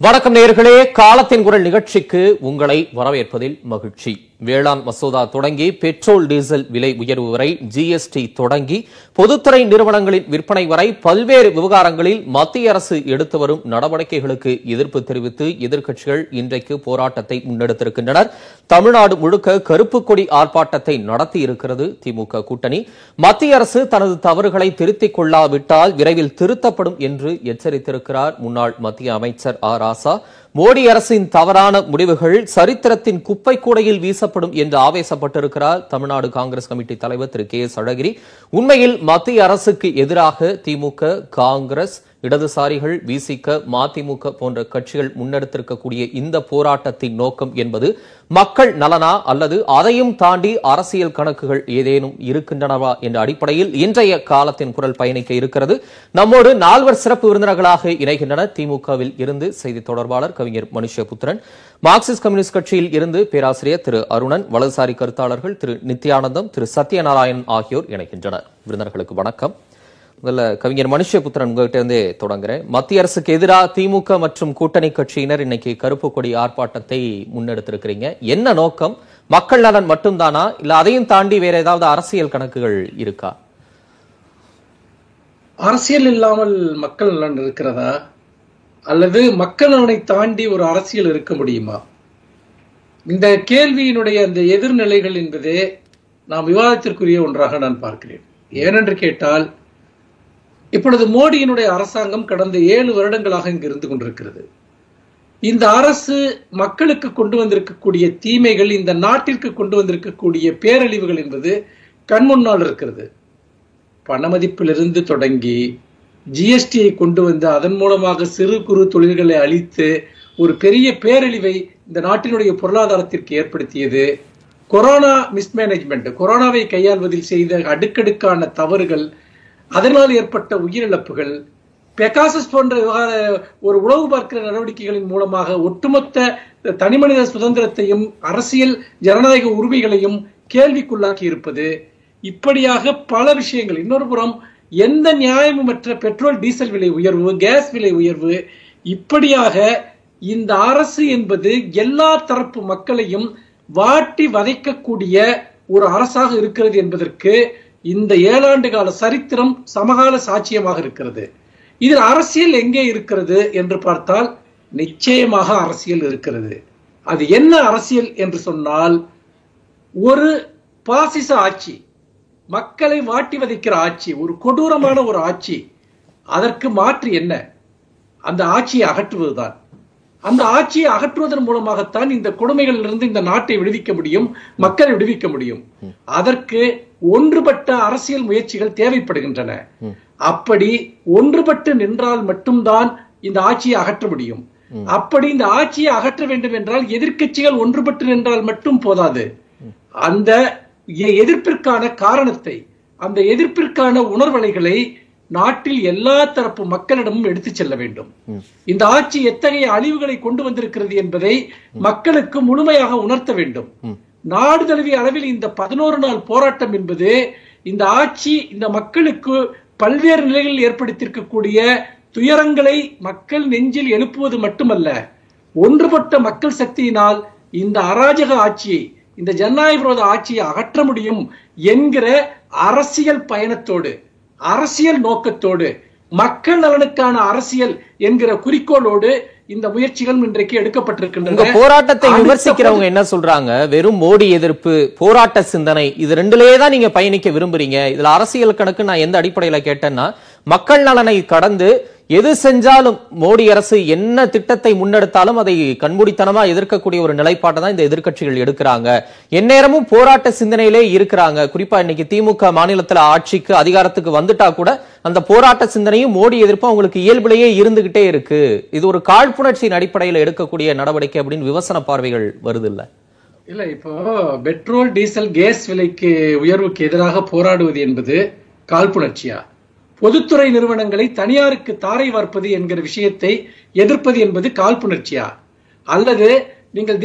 வணக்கம் நேர்களே காலத்தின் குரல் நிகழ்ச்சிக்கு உங்களை வரவேற்பதில் மகிழ்ச்சி. வேளாண் மசோதா தொடங்கி பெட்ரோல் டீசல் விலை உயர்வு வரை ஜிஎஸ்டி தொடங்கி பொதுத்துறை நிறுவனங்களின் விற்பனை வரை பல்வேறு விவகாரங்களில் மத்திய அரசு எடுத்து வரும் நடவடிக்கைகளுக்கு எதிர்ப்பு தெரிவித்து எதிர்க்கட்சிகள் இன்றைக்கு போராட்டத்தை முன்னெடுத்திருக்கின்றனர். தமிழ்நாடு முழுக்க கருப்பு கொடி ஆர்ப்பாட்டத்தை நடத்தி இருக்கிறது திமுக கூட்டணி. மத்திய அரசு தனது தவறுகளை திருத்திக் கொள்ளாவிட்டால் விரைவில் திருத்தப்படும் என்று எச்சரித்திருக்கிறார் முன்னாள் மத்திய அமைச்சர் ஆ ராசா. மோடி அரசின் தவறான முடிவுகள் சரித்திரத்தின் குப்பை கூடையில் வீசப்படும் என்று ஆவேசப்பட்டிருக்கிறார் தமிழ்நாடு காங்கிரஸ் கமிட்டி தலைவர் திரு கே எஸ் அழகிரி. உண்மையில் மத்திய அரசுக்கு எதிராக திமுக காங்கிரஸ் இடதுசாரிகள் விசிக மதிமுக போன்ற கட்சிகள் முன்னெடுத்திருக்கக்கூடிய இந்த போராட்டத்தின் நோக்கம் என்பது மக்கள் நலனா அல்லது அதையும் தாண்டி அரசியல் கணக்குகள் ஏதேனும் இருக்கின்றனவா என்ற அடிப்படையில் இன்றைய காலத்தின் குரல் பயணிக்க இருக்கிறது. நம்மோடு நால்வர் சிறப்பு விருந்தினர்களாக இணைகின்றனர் திமுகவில் இருந்து செய்தி தொடர்பாளர் கவிஞர் மனுஷபுத்திரன் மார்க்சிஸ்ட் கம்யூனிஸ்ட் கட்சியில் இருந்து பேராசிரியர் திரு அருணன் வலதுசாரி கருத்தாளர்கள் திரு நித்யானந்தம் திரு சத்யநாராயணன் ஆகியோர் இணைகின்றனர். விருந்தினர்களுக்கு வணக்கம். முதல்ல கவிஞர் மனுஷபுத்திரன் உங்ககிட்ட இருந்தே தொடங்குறேன். மத்திய அரசுக்கு எதிராக திமுக மற்றும் கூட்டணி கட்சியினர் இன்னைக்கு கருப்பு கொடி ஆர்ப்பாட்டத்தை முன்னெடுத்திருக்கிறீங்க. என்ன நோக்கம்? மக்கள் நலன் மட்டும்தானா? இல்ல அதையும் தாண்டி வேற ஏதாவது அரசியல் கணக்குகள் இருக்கா? அரசியல் இல்லாமல் மக்கள் நலன் இருக்கிறதா? அல்லது மக்கள் நலனை தாண்டி ஒரு அரசியல் இருக்க முடியுமா? இந்த கேள்வியினுடைய அந்த எதிர்நிலைகள் என்பது நாம் விவாதத்திற்குரிய ஒன்றாக நான் பார்க்கிறேன். ஏனென்று கேட்டால் இப்பொழுது மோடியினுடைய அரசாங்கம் கடந்த ஏழு வருடங்களாக இங்கு இருந்து கொண்டிருக்கிறது. இந்த அரசு மக்களுக்கு கொண்டு வந்திருக்கக்கூடிய தீமைகள் இந்த நாட்டிற்கு கொண்டு வந்திருக்கக்கூடிய பேரழிவுகள் என்பது கண்முன்னால் இருக்கிறது. பணமதிப்பிலிருந்து தொடங்கி ஜிஎஸ்டியை கொண்டு வந்து அதன் மூலமாக சிறு குறு தொழில்களை அழித்து ஒரு பெரிய பேரழிவை இந்த நாட்டினுடைய பொருளாதாரத்திற்கு ஏற்படுத்தியது. கொரோனா மிஸ்மேனேஜ்மெண்ட் கொரோனாவை கையாள்வதில் செய்த அடுக்கடுக்கான தவறுகள் அதனால் ஏற்பட்ட உயிரிழப்புகள் பெகாசஸ் போன்ற விவகார ஒரு உளவு பார்க்கிற நடவடிக்கைகளின் மூலமாக ஒட்டுமொத்த தனிமனித சுதந்திரத்தையும் அரசியல் ஜனநாயக உரிமைகளையும் கேள்விக்குள்ளாக்கி இருப்பது இப்படியாக பல விஷயங்கள். இன்னொரு புறம் எந்த நியாயமுமற்ற பெட்ரோல் டீசல் விலை உயர்வு கேஸ் விலை உயர்வு இப்படியாக இந்த அரசு என்பது எல்லா தரப்பு மக்களையும் வாட்டி வதைக்கக்கூடிய ஒரு அரசாக இருக்கிறது என்பதற்கு இந்த ஏழாண்டு கால சரித்திரம் சமகால சாட்சியமாக இருக்கிறது. இதில் அரசியல் எங்கே இருக்கிறது என்று பார்த்தால் நிச்சயமாக அரசியல் இருக்கிறது. அது என்ன அரசியல் என்று சொன்னால் ஒரு பாசிச ஆட்சி மக்களை வாட்டி வதைக்கிற ஆட்சி ஒரு கொடூரமான ஒரு ஆட்சி அதற்கு மாற்று என்ன? அந்த ஆட்சியை அகற்றுவதுதான். அந்த ஆட்சியை அகற்றுவதன் மூலமாகத்தான் இந்த கொடுமைகளிலிருந்து இந்த நாட்டை விடுவிக்க முடியும் மக்களை விடுவிக்க முடியும். அதற்கு ஒன்றுபட்ட அரசியல் முயற்சிகள் தேவைப்படுகின்றன. அப்படி ஒன்றுபட்டு நின்றால் மட்டும்தான் இந்த ஆட்சியை அகற்ற முடியும். அப்படி இந்த ஆட்சியை அகற்ற வேண்டும் என்றால் எதிர்கட்சிகள் ஒன்றுபட்டு நின்றால் மட்டும் போதாது. அந்த எதிர்ப்பிற்கான காரணத்தை அந்த எதிர்ப்பிற்கான உணர்வலைகளை நாட்டில் எல்லா தரப்பு மக்களிடமும் எடுத்து செல்ல வேண்டும். இந்த ஆட்சி எத்தகைய அழிவுகளை கொண்டு வந்திருக்கிறது என்பதை மக்களுக்கு முழுமையாக உணர்த்த வேண்டும். நாடு தழுவிய அளவில் இந்த பதினோரு நாள் போராட்டம் என்பது இந்த ஆட்சி இந்த மக்களுக்கு பல்வேறு நிலைகளில் ஏற்படுத்தியிருக்கக்கூடிய துயரங்களை மக்கள் நெஞ்சில் எழுப்புவது மட்டுமல்ல ஒன்றுபட்ட மக்கள் சக்தியினால் இந்த அராஜக ஆட்சியை இந்த ஜனநாயக விரோத ஆட்சியை அகற்ற முடியும் என்கிற அரசியல் பயணத்தோடு அரசியல் நோக்கத்தோடு மக்கள் நலனுக்கான அரசியல் என்கிற குறிக்கோளோடு இந்த முயற்சிகள் இன்றைக்கு எடுக்கப்பட்டிருக்கின்றன. போராட்டத்தை விமர்சிக்கிறவங்க என்ன சொல்றாங்க? வெறும் மோடி எதிர்ப்பு போராட்ட சிந்தனை இது ரெண்டுலயே தான் நீங்க பயணிக்க விரும்புறீங்க. இதுல அரசியல் கணக்கு நான் எந்த அடிப்படையில கேட்டேன்னா மக்கள் நலனை கடந்து எது செஞ்சாலும் மோடி அரசு என்ன திட்டத்தை முன்னெடுத்தாலும் அதை கண்மூடித்தனமா எதிர்க்கக்கூடிய ஒரு நிலைப்பாட்டை தான் இந்த எதிர்க்கட்சிகள் எடுக்கிறாங்க. எந்நேரமும் போராட்ட சிந்தனையிலே இருக்கிறாங்க. குறிப்பா இன்னைக்கு திமுக மாநிலத்துல ஆட்சிக்கு அதிகாரத்துக்கு வந்துட்டா கூட அந்த போராட்ட சிந்தனையும் மோடி எதிர்ப்பும் அவங்களுக்கு இயல்பிலேயே இருந்துகிட்டே இருக்கு. இது ஒரு காழ்ப்புணர்ச்சியின் அடிப்படையில் எடுக்கக்கூடிய நடவடிக்கை அப்படின்னு விமர்சன பார்வைகள் வருது இல்ல இல்ல இப்போ பெட்ரோல் டீசல் கேஸ் விலைக்கு உயர்வுக்கு எதிராக போராடுவது என்பது காழ்ப்புணர்ச்சியா? பொதுத்துறை நிறுவனங்களை தனியாருக்கு தாரை வார்ப்பது என்கிற விஷயத்தை எதிர்ப்பது என்பது காழ்ப்புணர்ச்சியா? அல்லது நீங்கள்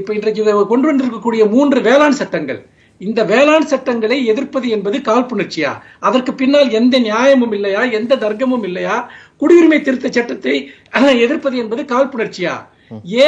இப்ப இன்றைக்கு கொண்டு வந்திருக்கக்கூடிய மூன்று வேளாண் சட்டங்கள். இந்த வேளாண் சட்டங்களை எதிர்ப்பது என்பது காழ்ப்புணர்ச்சியா? அதற்கு பின்னால் எந்த நியாயமும் இல்லையா? எந்த தர்க்கமும் இல்லையா? குடியுரிமை திருத்த சட்டத்தை எதிர்ப்பது என்பது காழ்ப்புணர்ச்சியா?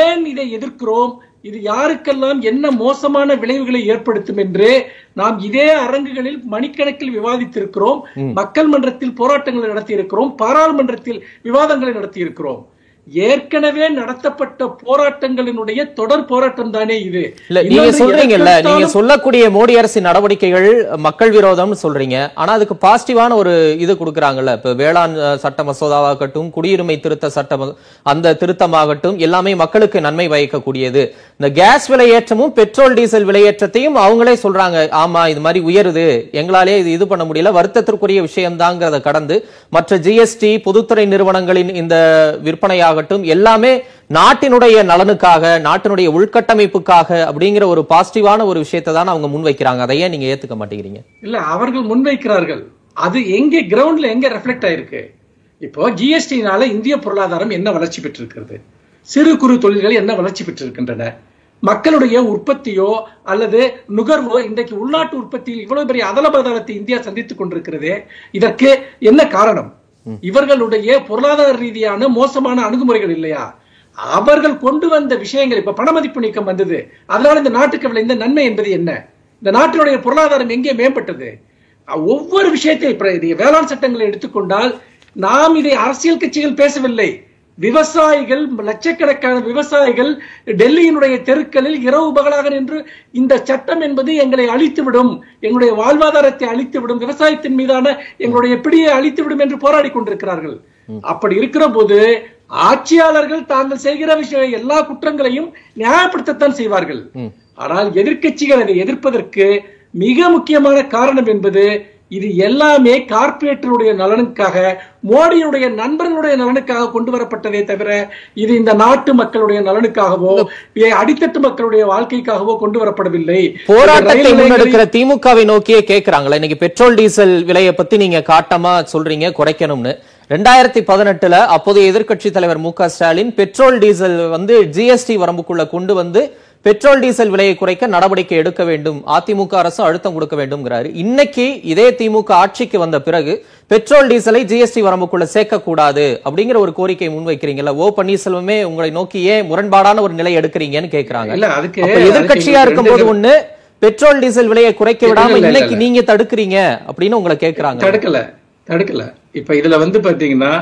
ஏன் இதை எதிர்க்கிறோம்? இது யாருக்கெல்லாம் என்ன மோசமான விளைவுகளை ஏற்படுத்தும் என்று நாம் இதே அரங்குகளில் மணிக்கணக்கில் விவாதித்திருக்கிறோம். மக்கள் மன்றத்தில் போராட்டங்களை நடத்தி இருக்கிறோம் பாராளுமன்றத்தில் விவாதங்களை நடத்தி இருக்கிறோம் ஏற்கனவே நடத்தப்பட்ட போராட்டங்களினுடைய தொடர் போராட்டம் தானே இது. இல்ல நீங்க சொல்றீங்கல்ல நீங்க சொல்லக்கூடிய மோடி அரசின் நடவடிக்கைகள் மக்கள் விரோதம்னு சொல்றீங்க. ஆனா அதுக்கு பாசிட்டிவான ஒரு இது கொடுக்கறாங்கல்ல. இப்ப வேளாண் சட்ட மசோதாவாகட்டும் குடியுரிமை திருத்த சட்டம் அந்த திருத்தமாகட்டும் எல்லாமே மக்களுக்கு நன்மை பயக்கக்கூடியது இந்த கேஸ் விலையேற்றமும் பெட்ரோல் டீசல் விலையேற்றத்தையும் அவங்களே சொல்றாங்க. ஆமா இது மாதிரி உயருது. எங்களாலே இது இது பண்ண முடியல. வருத்தத்திற்குரிய விஷயம் தாங்கிறத கடந்து மற்ற ஜிஎஸ்டி பொதுத்துறை நிறுவனங்களின் இந்த ஆகட்டும் எல்லாமே நாட்டினுடைய நலனுக்காக நாட்டினுடைய உள்கட்டமைப்புக்காக அப்படிங்கிற ஒரு பாசிட்டிவான ஒரு விஷயத்தை தான் அவங்க முன்வைக்கிறாங்க. அதை ஏன் நீங்க ஏத்துக்க மாட்டேங்கிறீங்க? இல்ல அவர்கள் முன்வைக்கிறார்கள். அது எங்க கிரவுண்ட்ல எங்க ரெஃப்ளெக்ட் ஆயிருக்கு? இப்போ ஜிஎஸ்டினால இந்திய பொருளாதாரம் என்ன வளர்ச்சி பெற்றிருக்கிறது? சிறு குறு தொழில்கள் என்ன வளர்ச்சி பெற்றிருக்கின்றன? மக்களுடைய உற்பத்தியோ அல்லது நுகர்வோ இன்றைக்கு உள்நாட்டு உற்பத்தியில் இவ்வளவு பெரிய அதல பதலத்தை இந்தியா சந்தித்துக் கொண்டிருக்கிறது இதற்கு என்ன காரணம்? இவர்களுடைய பொருளாதார ரீதியான மோசமான அணுகுமுறைகள் இல்லையா? அவர்கள் கொண்டு வந்த விஷயங்கள் இப்ப பணமதிப்பு நீக்கம் வந்தது. அதனால இந்த நாட்டுக்கு விளைந்த நன்மை என்பது என்ன? இந்த நாட்டினுடைய பொருளாதாரம் எங்கே மேம்பட்டது? ஒவ்வொரு விஷயத்தை இப்ப வேளாண் சட்டங்களை எடுத்துக்கொண்டால் நாம் இதை அரசியல் கட்சிகள் பேசவில்லை. விவசாயிகள் லட்சக்கணக்கான விவசாயிகள் டெல்லியினுடைய தெருக்களில் இரவு பகலாக நின்று இந்த சட்டம் என்பது எங்களை அழித்துவிடும் எங்களுடைய வாழ்வாதாரத்தை அழித்துவிடும் விவசாயத்தின் மீதான எங்களுடைய பிடியை அழித்துவிடும் என்று போராடி கொண்டிருக்கிறார்கள். அப்படி இருக்கிற போது ஆட்சியாளர்கள் தாங்கள் செய்கிற விஷய எல்லா குற்றங்களையும் நியாயப்படுத்தத்தான் செய்வார்கள். ஆனால் எதிர்க்கட்சிகள் அதை எதிர்ப்பதற்கு மிக முக்கியமான காரணம் என்பது இது எல்லாமே கார்ப்பரேட்டருடைய நலனுக்காக மோடியுடைய நண்பர்களுடைய நலனுக்காக கொண்டு வரப்பட்டதே தவிர இது இந்த நாட்டு மக்களுடைய நலனுக்காகவோ அடித்தட்டு மக்களுடைய வாழ்க்கைக்காகவோ கொண்டு வரப்படவில்லை. போராட்டத்தை முன்னெடுக்கிற திமுகவை நோக்கியே கேக்குறாங்களா? இன்னைக்கு பெட்ரோல் டீசல் விலையை பத்தி நீங்க காட்டமா சொல்றீங்க குறைக்கணும்னு. ரெண்டாயிரத்தி பதினெட்டுல அப்போதைய எதிர்க்கட்சி தலைவர் மு க ஸ்டாலின் பெட்ரோல் டீசல் வந்து ஜிஎஸ்டி வரம்புக்குள்ள கொண்டு வந்து பெட்ரோல் டீசல் விலையை குறைக்க நடவடிக்கை எடுக்க வேண்டும். அதிமுக அரசு அழுத்தம் கொடுக்க வேண்டும்ங்கிறாரு. இன்னைக்கு இதே திமுக ஆட்சிக்கு வந்த பிறகு பெட்ரோல் டீசலை ஜிஎஸ்டி வரம்புக்குள்ள சேர்க்க கூடாது அப்படிங்கிற ஒரு கோரிக்கை முன்வைக்கிறீங்கல்ல? ஓ பன்னீர்செல்வமே உங்களை நோக்கி ஏன் முரண்பாடான ஒரு நிலை எடுக்கிறீங்கன்னு அதுக்கு எதிர்க்கட்சியா ரெண்டு இருக்கும்போது ஒண்ணு பெட்ரோல் டீசல் விலையை குறைக்க விடாம இன்னைக்கு. நீங்க தடுக்கிறீங்க அப்படின்னு உங்களை கேக்குறாங்க. தடுக்கல தடுக்கல. இப்ப இதுல வந்து பாத்தீங்கன்னா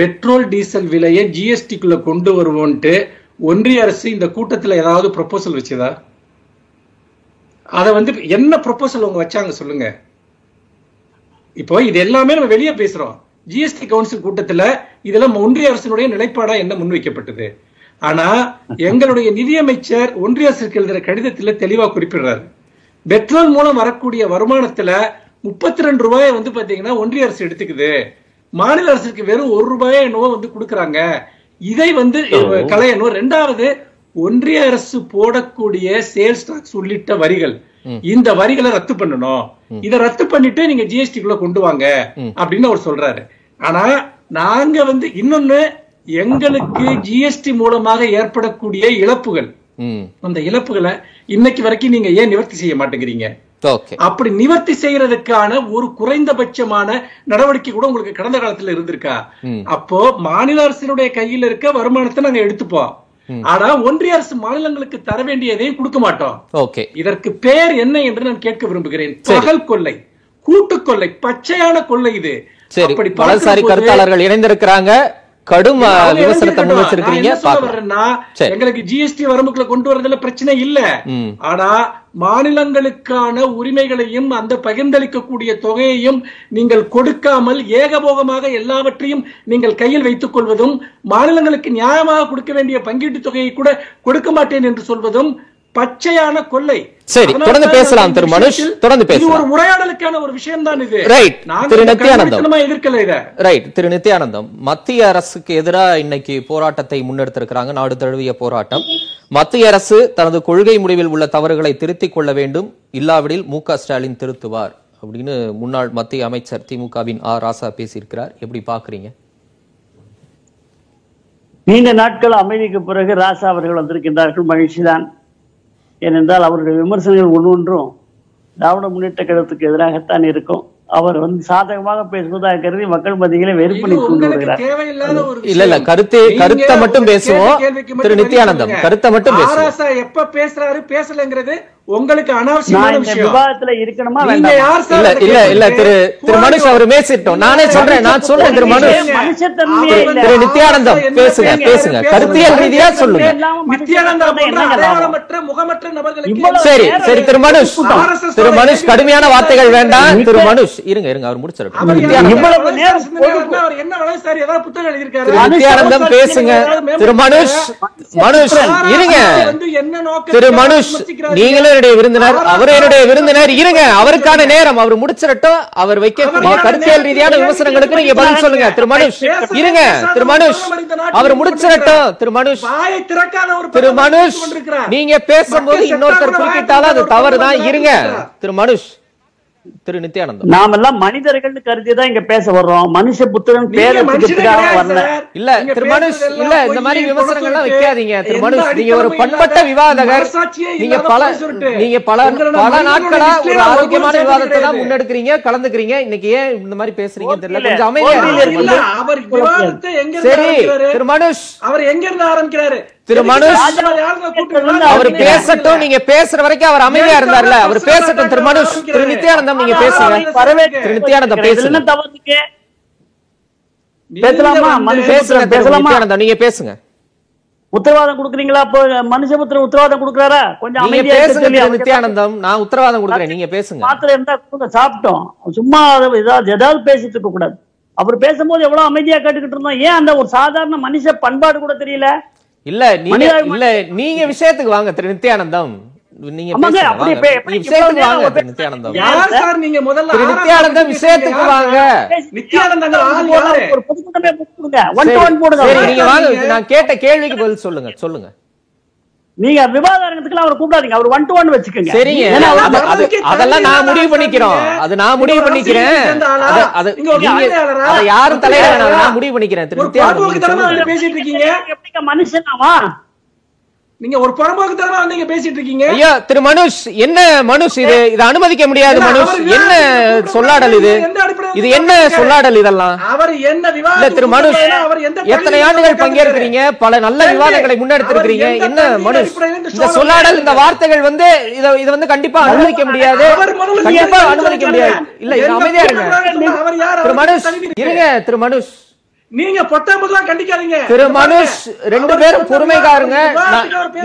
பெட்ரோல் டீசல் விலையை ஜிஎஸ்டிக்குள்ள கொண்டு வருவோன்ட்டு ஒன்றிய அரசு இந்த கூட்டத்துல ஏதாவது ப்ரொபோசல் வச்சதா? அதை வந்து என்ன ப்ரொபோசல் அவங்க வச்சாங்க சொல்லுங்க. இப்போ இது எல்லாமே நம்ம வெளியே பேசுறோம். ஜிஎஸ்டி கவுன்சில் கூட்டத்துல இதெல்லாம் ஒன்றிய அரசினுடைய நிலைப்பாடா என்ன முன்வைக்கப்பட்டது? ஆனா எங்களுடைய நிதியமைச்சர் ஒன்றிய அரசுக்கு எழுதுற கடிதத்துல தெளிவா குறிப்பிடுறாரு. பெட்ரோல் மூலம் வரக்கூடிய வருமானத்துல முப்பத்தி ரெண்டு ரூபாயை வந்து பாத்தீங்கன்னா ஒன்றிய அரசு எடுத்துக்குது. மாநில அரசுக்கு வெறும் ஒரு ரூபாயை என்னவோ வந்து கொடுக்குறாங்க. இதை வந்து களையணும் ரெண்டாவது ஒன்றிய அரசு போடக்கூடிய சேல்ஸ் டாக்ஸ் உள்ளிட்ட வரிகள். இந்த வரிகளை ரத்து பண்ணணும். இதை ரத்து பண்ணிட்டு நீங்க ஜிஎஸ்டிக்குள்ள கொண்டு வாங்க அப்படின்னு அவர் சொல்றாரு. ஆனா நாங்க வந்து இன்னொன்னு எங்களுக்கு ஜிஎஸ்டி மூலமாக ஏற்படக்கூடிய இழப்புகள். அந்த இழப்புகளை இன்னைக்கு வரைக்கும் நீங்க ஏன் நிவர்த்தி செய்ய மாட்டேங்கிறீங்க? அப்படி நிவர்த்தி செய்யறதுக்கான ஒரு குறைந்தபட்சமான நடவடிக்கை கூட உங்களுக்கு கடந்த காலத்துல இருந்திருக்கா. அப்போ மாநில அரசினுடைய கையில் இருக்க வருமானத்தை நாங்க எடுத்துப்போம். ஆனா ஒன்றிய அரசு மாநிலங்களுக்கு தர வேண்டியதையும் கொடுக்க மாட்டோம். ஓகே இதற்கு பேர் என்ன என்று நான் கேட்க விரும்புகிறேன். பகல் கொள்ளை கூட்டு கொள்ளை பச்சையான கொள்ளை இது. சரி. பார்க்கும்போது- கருத்தாளர்கள் இணைந்திருக்கிறாங்க. கடும் விமர்சனத்தை முன். வச்சிருக்கீங்க. எங்களுக்கு ஜிஎஸ்டி வரம்புக்குள்ள கொண்டு வரதுல பிரச்சனை இல்ல. ஆனா மாநிலங்களுக்கான உரிமைகளையும் அந்த பகிர்ந்தளிக்கக்கூடிய தொகையையும் நீங்கள் கொடுக்காமல் ஏகபோகமாக எல்லாவற்றையும் நீங்கள் கையில் வைத்துக் கொள்வதும் மாநிலங்களுக்கு நியாயமாக கொடுக்க வேண்டிய பங்கீட்டு தொகையை கூட கொடுக்க மாட்டேன் என்று சொல்வதும் பச்சையான கொள்ளை. சரி, தொடர்ந்து பேசலாம் திரு மனுஷ். தொடர்ந்து இது பேசலாம். ஒரு உரையாடலுக்கான ஒரு விஷயம் தான் இது. Right. நாங்க திரு நித்யானந்தம். எதிர்க்கல இதை. ரைட் திரு நித்யானந்தம். மத்திய அரசுக்கு எதிராக இன்னைக்கு போராட்டத்தை முன்னெடுத்திருக்கிறாங்க நாடு தழுவிய போராட்டம். மத்திய அரசு தனது கொள்கை முடிவில் உள்ள தவறுகளை திருத்திக் கொள்ள வேண்டும். இல்லாவிடில் மு க ஸ்டாலின் திருத்துவார் அப்படின்னு முன்னாள் மத்திய அமைச்சர் திமுகவின் ஆ. ராசா பேசியிருக்கிறார். எப்படி பாக்குறீங்க நீண்ட நாட்கள் அமைதிக்கு பிறகு ராசா அவர்கள் வந்திருக்கின்றார்கள். மகிழ்ச்சிதான். ஏனென்றால் அவருடைய விமர்சனங்கள் ஒவ்வொன்றும் திராவிட முன்னேற்ற கழகத்துக்கு எதிராகத்தான் இருக்கும் அவர் வந்து சாதகமாக பேசுவதாக கருதி மக்கள் மத்தியிலே வெறுப்பணி இது தூண்டு உங்களுக்கு வருகிறார் தேவையில்லாத ஒரு இல்ல இல்ல. கருத்து கருத்தை மட்டும் பேசுவோம் திரு நித்யானந்தம். கருத்தை மட்டும் எப்ப பேசுறாரு பேசலங்கிறது உங்களுக்கு அனாவசியமான இந்த விஷயம். விவாதத்துல இருக்கணுமா நீங்க வேண்டாமா? யார் சார் இல்ல அதை இல்ல இல்ல கேட்கறதுக்கு? திரு திரு மனுஷ் அவர் பேசிட்டோம் நானே சொல்றேன் நான் சொல்றேன் திரு மனுஷ். மனுஷத்தன்மையே அவர் இல்ல. திரு நித்யானந்தம் பேசுங்க பேசுங்க. கருத்தியல் ரீதியா சொல்லுங்க? அடையாளமற்ற முகமற்ற நபர்களுக்கு சரி சரி திரு மனுஷ். திரு மனுஷ் கடுமையான வார்த்தைகள் வேண்டாம். திரு மனுஷ் இருங்க இருங்க அவர் அவர் நித்யானந்தம் இவ்வளவு இவ்வளவு நேரம் நேரம் சிந்தனையாளர்னா அவர் என்ன வளர்ச்சாரு ஏதாவது புத்தகம் எழுதியிருக்காரு. திரு நித்யானந்தம் பேசுங்க. திரு மனுஷ் மனுஷ் இருங்க. திரு மனுஷ் விமர்சிக்கிறாரு? என்னுடைய விருந்தினர் என்னுடைய விருந்தினர். இருங்க அவருக்கான நேரம் அவர் முடிச்சிடட்டும். அவர் அவருக்கான கருத்தியல் ரீதியான விமர்சனங்களுக்கு நீங்க பதில்? சொல்லுங்க. திரு மனுஷ் இருங்க திரு மனுஷ் அவர் முடிச்சிடட்டும். திரு மனுஷ் திரு மனுஷ். நீங்க பேசும்போது இன்னொருத்தர் குறுக்கிட்டாலும் அது தவறுதான். இருங்க திரு மனுஷ். திரு நித்யானந்தம். நாமெல்லாம் மனிதர்கள்னு கருதி தான் இங்க பேச வர்றோம். மனுஷ புத்திரன் பேர் வரல. இல்ல நீங்க திரு மனுஷ் பேசுறதெல்லாம் இல்ல இந்த மாதிரி விமர்சனங்கள்லாம் வைக்காதீங்க திரு எந்த மனுஷ். நீங்க ஒரு பண்பட்ட விவாதகர். நீங்க பல. நீங்க பல பல நாட்களா ஒரு ஆரோக்கியமான விவாதத்தை தான். முன்னெடுக்கிறீங்க கலந்துக்கிறீங்க. இன்னைக்கு ஏன் இந்த மாதிரி பேசுறீங்க தெரியல. கொஞ்சம் அமைதியா சரி ஆரம்பிக்கிறாரு? திரு மனுஷ். அவர் எங்க இருந்து ஆரம்பிக்கிறாரு? திரு மனுஷ் அவர் பேசட்டும் நீங்க பேசுற வரைக்கும் அவர் அமைதியா இருந்தார்ல. அவர் பேசட்டும் திரு மனுஷ். திரு நித்யானந்தம் நீங்க பேசுங்க. திரு நித்யானந்தம் பேசுங்க? நீங்க பேசலாமா? பேசுங்க திரு பேசலாமா? நித்யானந்தம் நீங்க பேசுங்க. உத்தரவாதம் கொடுக்குறீங்களா? மனுஷபுத்திரன் உத்தரவாதம் கொடுக்குறாரா? கொஞ்சம் அமைதியா இருக்க பேசுங்க நித்யானந்தம். நான் உத்தரவாதம் கொடுக்குறேன் நீங்க பேசுங்க. மாத்திரை இருந்தா சாப்பிட்டோம். சும்மா ஏதாவது ஏதாவது பேசிட்டு இருக்க கூடாது அவர் பேசும்போது எவ்வளவு அமைதியா கேட்டுக்கிட்டு இருந்தோம். ஏன் அந்த ஒரு சாதாரண மனுஷ பண்பாடு கூட தெரியல? இல்ல நீங்க இல்ல நீங்க விஷயத்துக்கு வாங்க திரு நித்யானந்தம். நீங்க வாங்க. விஷயத்துக்கு திரு நித்யானந்தம். யார் சார் நீங்க முதல்ல திரு ஆராய்ச்சி நித்யானந்தம் பண்ணி விஷயத்துக்கு வாங்க? ஒரு பொதுக்கூட்டமே டு போடுங்க சரி. நீங்க வாங்க நீங்க- நான் கேட்ட கேள்விக்கு பதில் சொல்லுங்க சொல்லுங்க. நீங்க விவாத அரங்கத்துக்குலாம் அவரை கூப்பிடாதீங்க. அவர் ஒன் டு ஒன் வச்சுக்கோங்க. சரிங்க. அதெல்லாம் நான் முடிவு பண்ணிக்கிறோம். அது நான் முடிவு பண்ணிக்கிறேன்? அது- யாரும் பத்திரிகையாளரா? நான் முடிவு பண்ணிக்கிறேன். பேசிட்டு இருக்கீங்க? எப்படிங்க மனுஷனாவா நீங்க ஒரு வந்து நீங்க பேசிட்டு இருக்கீங்க? ஐயா திரு மனுஷ் என்ன மனுஷ் இது? இதை அனுமதிக்க முடியாது மனுஷ். என்ன சொல்லாடல் இது? இது என்ன? சொல்லாடல் இதெல்லாம்? அவர் என்ன இல்ல விவாதம் திரு மனுஷ் எத்தனை ஆண்டுகள்? பங்கேற்கிறீங்க? பல நல்ல விவாதங்களை முன்னெடுத்திருக்கிறீங்க. என்ன மனுஷ்? இந்த சொல்லாடல் இந்த வார்த்தைகள் வந்து இத இத வந்து கண்டிப்பா அனுமதிக்க முடியாது. கண்டிப்பா அனுமதிக்க. முடியாது. இல்ல இது அமைதியா இருங்க? திரு மனுஷ். இருங்க திரு மனுஷ். நீங்க பொட்டாமதெல்லாம் கண்டிக்காதீங்க. திரு மனுஷ். ரெண்டு பேரும் பொறுமைக்காருங்க.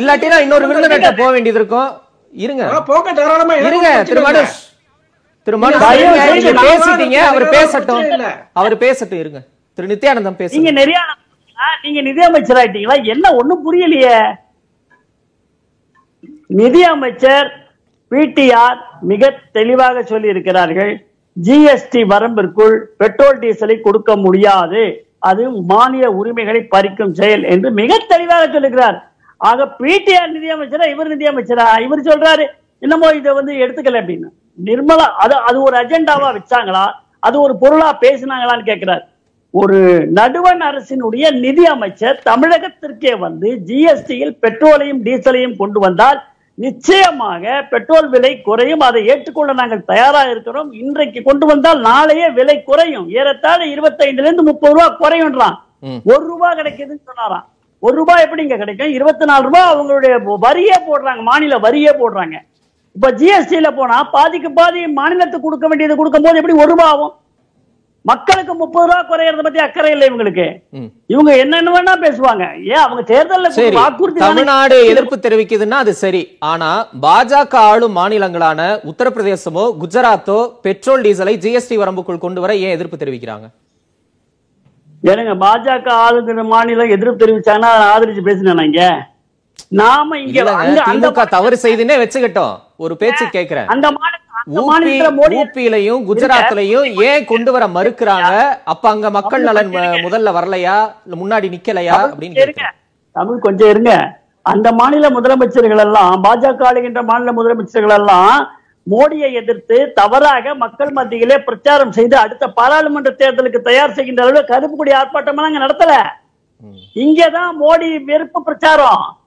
இல்லாட்டினா இன்னொரு விருந்தினர்கிட்ட. போக வேண்டியது இருக்கும் இருங்க. ஆ, போங்க தாராளமா இருங்க திரு. மனுஷ். திரு மனுஷ் நீங்க பேசிட்டீங்க. அவர் பேசட்டும். அவர் பேசட்டும் இருங்க. திரு நித்யானந்தம் நீங்க பேசுங்க. நிறைய நீங்க நிதியமைச்சர்? ஆயிட்டீங்களா என்ன ஒண்ணும் புரியலையே. நிதியமைச்சர் பிடிஆர் மிக தெளிவாக சொல்லி இருக்கிறார்கள் ஜிஎஸ்டி வரம்பிற்குள் பெட்ரோல் டீசலை கொடுக்க முடியாது. அது மானிய உரிமைகளை பறிக்கும் செயல் என்று மிக தெளிவாக சொல்லுகிறார் ஆக பிடிஆர் நிதியமைச்சரா இவர் நிதியமைச்சரா? இவர் சொல்றாரு என்னமோ இதை வந்து எடுத்துக்கல அப்படின்னு. நிர்மலா அது அது ஒரு அஜெண்டாவா வச்சாங்களா? அது ஒரு பொருளா பேசினாங்களான்னு கேட்கிறார். ஒரு நடுவண் அரசினுடைய நிதி அமைச்சர் தமிழகத்திற்கே வந்து ஜிஎஸ்டியில் பெட்ரோலையும் டீசலையும் கொண்டு வந்தால் நிச்சயமாக பெட்ரோல் விலை குறையும். அதை ஏற்றுக்கொள்ள நாங்கள் தயாராக இருக்கிறோம். இன்றைக்கு கொண்டு வந்தால் நாளையே விலை குறையும். ஏறத்தாழ இருபத்தைந்துல இருந்து முப்பது ரூபாய் குறையும்ன்றான். ஒரு ரூபாய் கிடைக்குதுன்னு சொன்னாராம். ஒரு ரூபாய் எப்படிங்க கிடைக்கும்? இருபத்தி நாலு ரூபாய் அவங்களுடைய வரியே போடுறாங்க. மாநில வரியே போடுறாங்க. இப்ப ஜிஎஸ்டில போனா பாதிக்கு பாதி மாநிலத்துக்கு கொடுக்க வேண்டியது கொடுக்கும் போது எப்படி ஒரு ரூபாய் ஆகும்? மக்களுக்கு முப்பது ரூபாய் குறையறத பத்தி அக்கறை இல்லை இவங்களுக்கு. இவங்க என்னென்ன வேணா பேசுவாங்க. ஏன் அவங்க தேர்தல்ல வாக்குறுதி தமிழ்நாடு எதிர்ப்பு தெரிவிக்குதுன்னா அது சரி. ஆனா பாஜக ஆளும் மாநிலங்களான உத்தரப்பிரதேசமோ குஜராத்தோ பெட்ரோல் டீசலை ஜிஎஸ்டி வரம்புக்குள் கொண்டு வர ஏன் எதிர்ப்பு தெரிவிக்கிறாங்க? ஏனுங்க பாஜக ஆளுங்கிற மாநிலம் எதிர்ப்பு தெரிவிச்சாங்கன்னா ஆதரிச்சு பேசினேன் இங்க? நாம இங்க திமுக தவறு செய்துன்னே வச்சுக்கிட்டோம். ஒரு பேச்சு கேக்குறேன். அந்த ஊபியிலையும் குஜராத்லயும் ஏன் கொண்டு வர மறுக்கிறாங்க? அப்ப அங்க மக்கள் நலன் முதல்ல வரலையா? இல்ல முன்னாடி நிக்கலையா? அப்படின்னு. தமிழ் கொஞ்சம் இருங்க. அந்த மாநில முதலமைச்சர்கள் எல்லாம் பாஜக ஆளுகின்ற மாநில முதலமைச்சர்கள் எல்லாம் மோடியை எதிர்த்து தவறாக மக்கள் மத்தியிலே பிரச்சாரம் செய்து அடுத்த பாராளுமன்ற தேர்தலுக்கு தயார் செய்கின்ற அளவில் கருப்பு கொடி ஆர்ப்பாட்டம் எல்லாம் நடத்தல. இங்கதான் மோடி வெறுப்பு பிரச்சாரம்.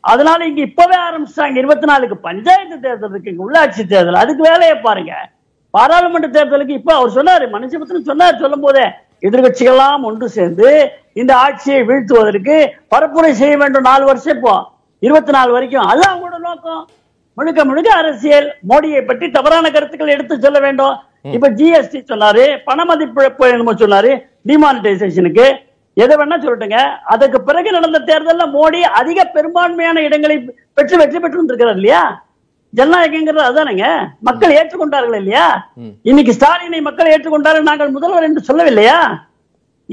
அதனால இங்க இப்பவே ஆரம்பிச்சிட்டாங்க. இருபத்தி நாலுக்கு பஞ்சாயத்து தேர்தல் இருக்கு உள்ளாட்சி தேர்தல். அதுக்கு வேலையை பாருங்க. பாராளுமன்ற தேர்தலுக்கு இப்ப அவர் சொன்னாரு மனுஷபத்திரன் சொன்னார் சொல்லும் போதே எதிர்கட்சிகள்லாம் ஒன்று சேர்ந்து இந்த ஆட்சியை வீழ்த்துவதற்கு பரப்புரை செய்ய வேண்டும். நாலு வருஷம் இப்போ. இருபத்தி நாலு வரைக்கும். அதுதான் அவங்களோட நோக்கம். முழுக்க முழுக்க அரசியல். மோடியை பற்றி தவறான கருத்துக்கள் எடுத்து சொல்ல வேண்டும். இப்ப ஜிஎஸ்டி சொன்னாரு. பண மதிப்பிழப்பு என்னமோ சொன்னாரு. டிமானிட்டைசேஷனுக்கு எதை வேணா சொல்லட்டுங்க. அதுக்கு பிறகு நடந்த தேர்தல்ல மோடி அதிக பெரும்பான்மையான இடங்களை பெற்று வெற்றி பெற்று வந்திருக்கிறார் இல்லையா? ஜனநாயகங்கிறது அதானுங்க மக்கள் ஏற்றுக்கொண்டார்கள் இல்லையா. இன்னைக்கு ஸ்டாலினை மக்கள் ஏற்றுக்கொண்டார்கள் நாங்கள் முதல்வர் என்று சொல்லவில்லையா?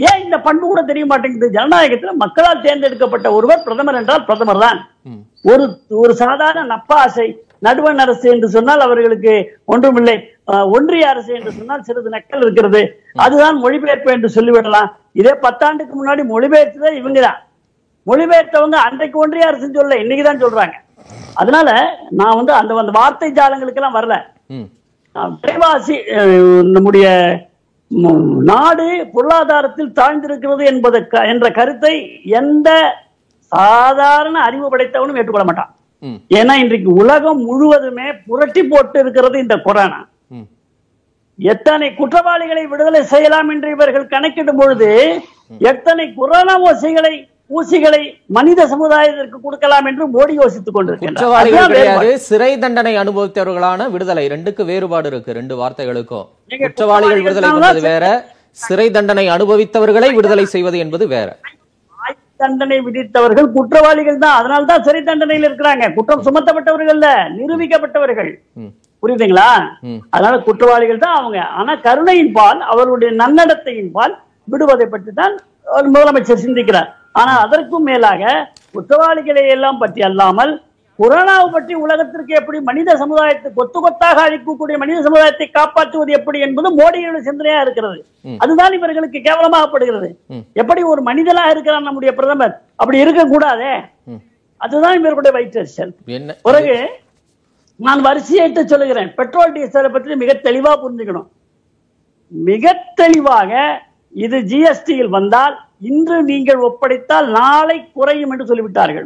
ஏன் இந்த பண்பு கூட தெரிய மாட்டேங்குது? ஜனநாயகத்தில் மக்களால் தேர்ந்தெடுக்கப்பட்ட ஒருவர் பிரதமர் என்றால் பிரதமர் தான். ஒரு ஒரு சாதாரண நப்பாசை நடுவண் அரசு என்று சொன்னால் அவர்களுக்கு ஒன்றுமில்லை. ஒன்றிய அரசு என்று சொன்னால் சிறிது நக்கல் இருக்கிறது. அதுதான் மொழிபெயர்ப்பு என்று சொல்லிவிடலாம். இதே பத்தாண்டுக்கு முன்னாடி மொழிபெயர்த்ததே இவங்க தான் மொழிபெயர்த்தவங்க அன்றைக்கு ஒன்றிய அரசு சொல்ல இன்னைக்கு தான் சொல்றாங்க அதனால நான் வந்து அந்த அந்த வார்த்தை ஜாலங்களுக்கெல்லாம் வரல ம். அஹ், விலைவாசி அஹ், நம்முடைய நாடு பொருளாதாரத்தில் தாழ்ந்திருக்கிறது என்பது என்ற கருத்தை எந்த சாதாரண அறிவு படைத்தவனும் ஏற்றுக்கொள்ள மாட்டான். ஏன்னா இன்றைக்கு உலகம் முழுவதுமே புரட்டி போட்டு இருக்கிறது இந்த கொரோனா. எத்தனை குற்றவாளிகளை விடுதலை செய்யலாம் என்று இவர்கள் கணக்கிடும் பொழுது எத்தனை கொரோனா ஊசிகளை ஊசிகளை மனித சமுதாயத்திற்கு கொடுக்கலாம் என்று மோடி யோசித்துக் கொண்டிருக்கிறார். சிறை தண்டனை அனுபவித்தவர்களான விடுதலை. ரெண்டுக்கு வேறுபாடு இருக்கு. ரெண்டு வார்த்தைகளுக்கும். குற்றவாளிகள் விடுதலை என்பது வேற சிறை தண்டனை அனுபவித்தவர்களை விடுதலை செய்வது என்பது வேற. தண்டனை விதித்தவர்கள் குற்றவாளிகள் தான். அதனால தான் சிறை தண்டனையில் இருக்கிறாங்க. குற்றம் சுமத்தப்பட்டவர்கள் நிரூபிக்கப்பட்டவர்கள். புரியுதுங்களா. அதனால குற்றவாளிகள் தான் அவங்க. ஆனா கருணையின் பால் அவர்களுடைய நன்னடத்தையின் பால் விடுவதை பற்றி தான் முதலமைச்சர் சிந்திக்கிறார். ஆனா அதற்கும் மேலாக குற்றவாளிகளை எல்லாம் பற்றி அல்லாமல் கொரோனாவை பற்றி உலகத்திற்கு எப்படி மனித சமுதாயத்தை கொத்து கொத்தாக அழிக்கக்கூடிய மனித சமுதாயத்தை காப்பாற்றுவது எப்படி என்பது மோடியோட சிந்தனையா இருக்கிறது. அதுதான் இவர்களுக்கு கேவலமாகப்படுகிறது. எப்படி ஒரு மனிதனா இருக்கிறார் நம்முடைய பிரதமர்? அப்படி இருக்கக்கூடாதே. ம். அதுதான் இவர்களுடைய என்ன? பிறகு நான் வரிசையிட்டு சொல்லுகிறேன். பெட்ரோல் டீசலை பற்றி மிக தெளிவா புரிஞ்சுக்கணும். மிக தெளிவாக இது ஜிஎஸ்டியில் வந்தால் இன்று நீங்கள் ஒப்படைத்தால் நாளை குறையும் என்று சொல்லிவிட்டார்கள்.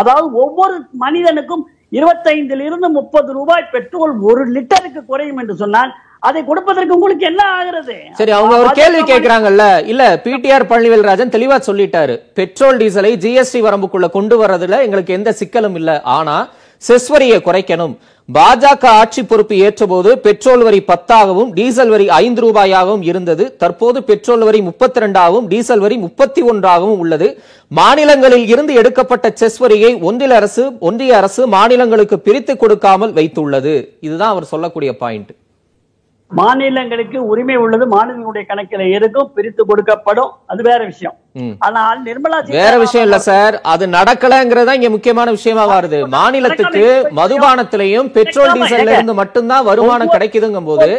அதாவது ஒவ்வொரு மனிதனுக்கும் இருபத்தைந்தில் இருந்து முப்பது ரூபாய் பெட்ரோல் ஒரு லிட்டருக்கு குறையும் என்று சொன்னால் அதை கொடுப்பதற்கு உங்களுக்கு என்ன ஆகிறது? சரி அவங்க ஒரு கேள்வி கேக்குறாங்கல்ல இல்ல பிடிஆர் பழனிவேல்ராஜன் தெளிவா சொல்லிட்டாரு. பெட்ரோல் டீசலை ஜிஎஸ்டி வரம்புக்குள்ள கொண்டு வர்றதுல எங்களுக்கு எந்த சிக்கலும் இல்ல. ஆனா செஸ் வரியை குறைக்கணும். பாஜக ஆட்சி பொறுப்பு ஏற்றபோது பெட்ரோல் வரி பத்தாகவும் டீசல் வரி ஐந்து ரூபாயாகவும் இருந்தது. தற்போது பெட்ரோல் வரி முப்பத்தி ரெண்டாகவும் டீசல் வரி முப்பத்தி ஒன்றாகவும் உள்ளது. மாநிலங்களில் இருந்து எடுக்கப்பட்ட செஸ் வரியை ஒன்றிய அரசு ஒன்றிய அரசு மாநிலங்களுக்கு பிரித்து கொடுக்காமல் வைத்துள்ளது. இதுதான் அவர் சொல்லக்கூடிய பாயிண்ட். மாநிலங்களுக்கு உரிமை உள்ளது மாநிலங்களுடைய கணக்கில் இருக்கும் பிரித்து கொடுக்கப்படும். அது வேற விஷயம். ஆனால் நிர்மலா வேற விஷயம் இல்ல சார். அது நடக்கலங்கிறதா இங்க முக்கியமான விஷயமா வருது. மாநிலத்துக்கு மதுபானத்திலையும் பெட்ரோல் டீசல்ல இருந்து மட்டும்தான் வருமானம் கிடைக்குதுங்கும் போது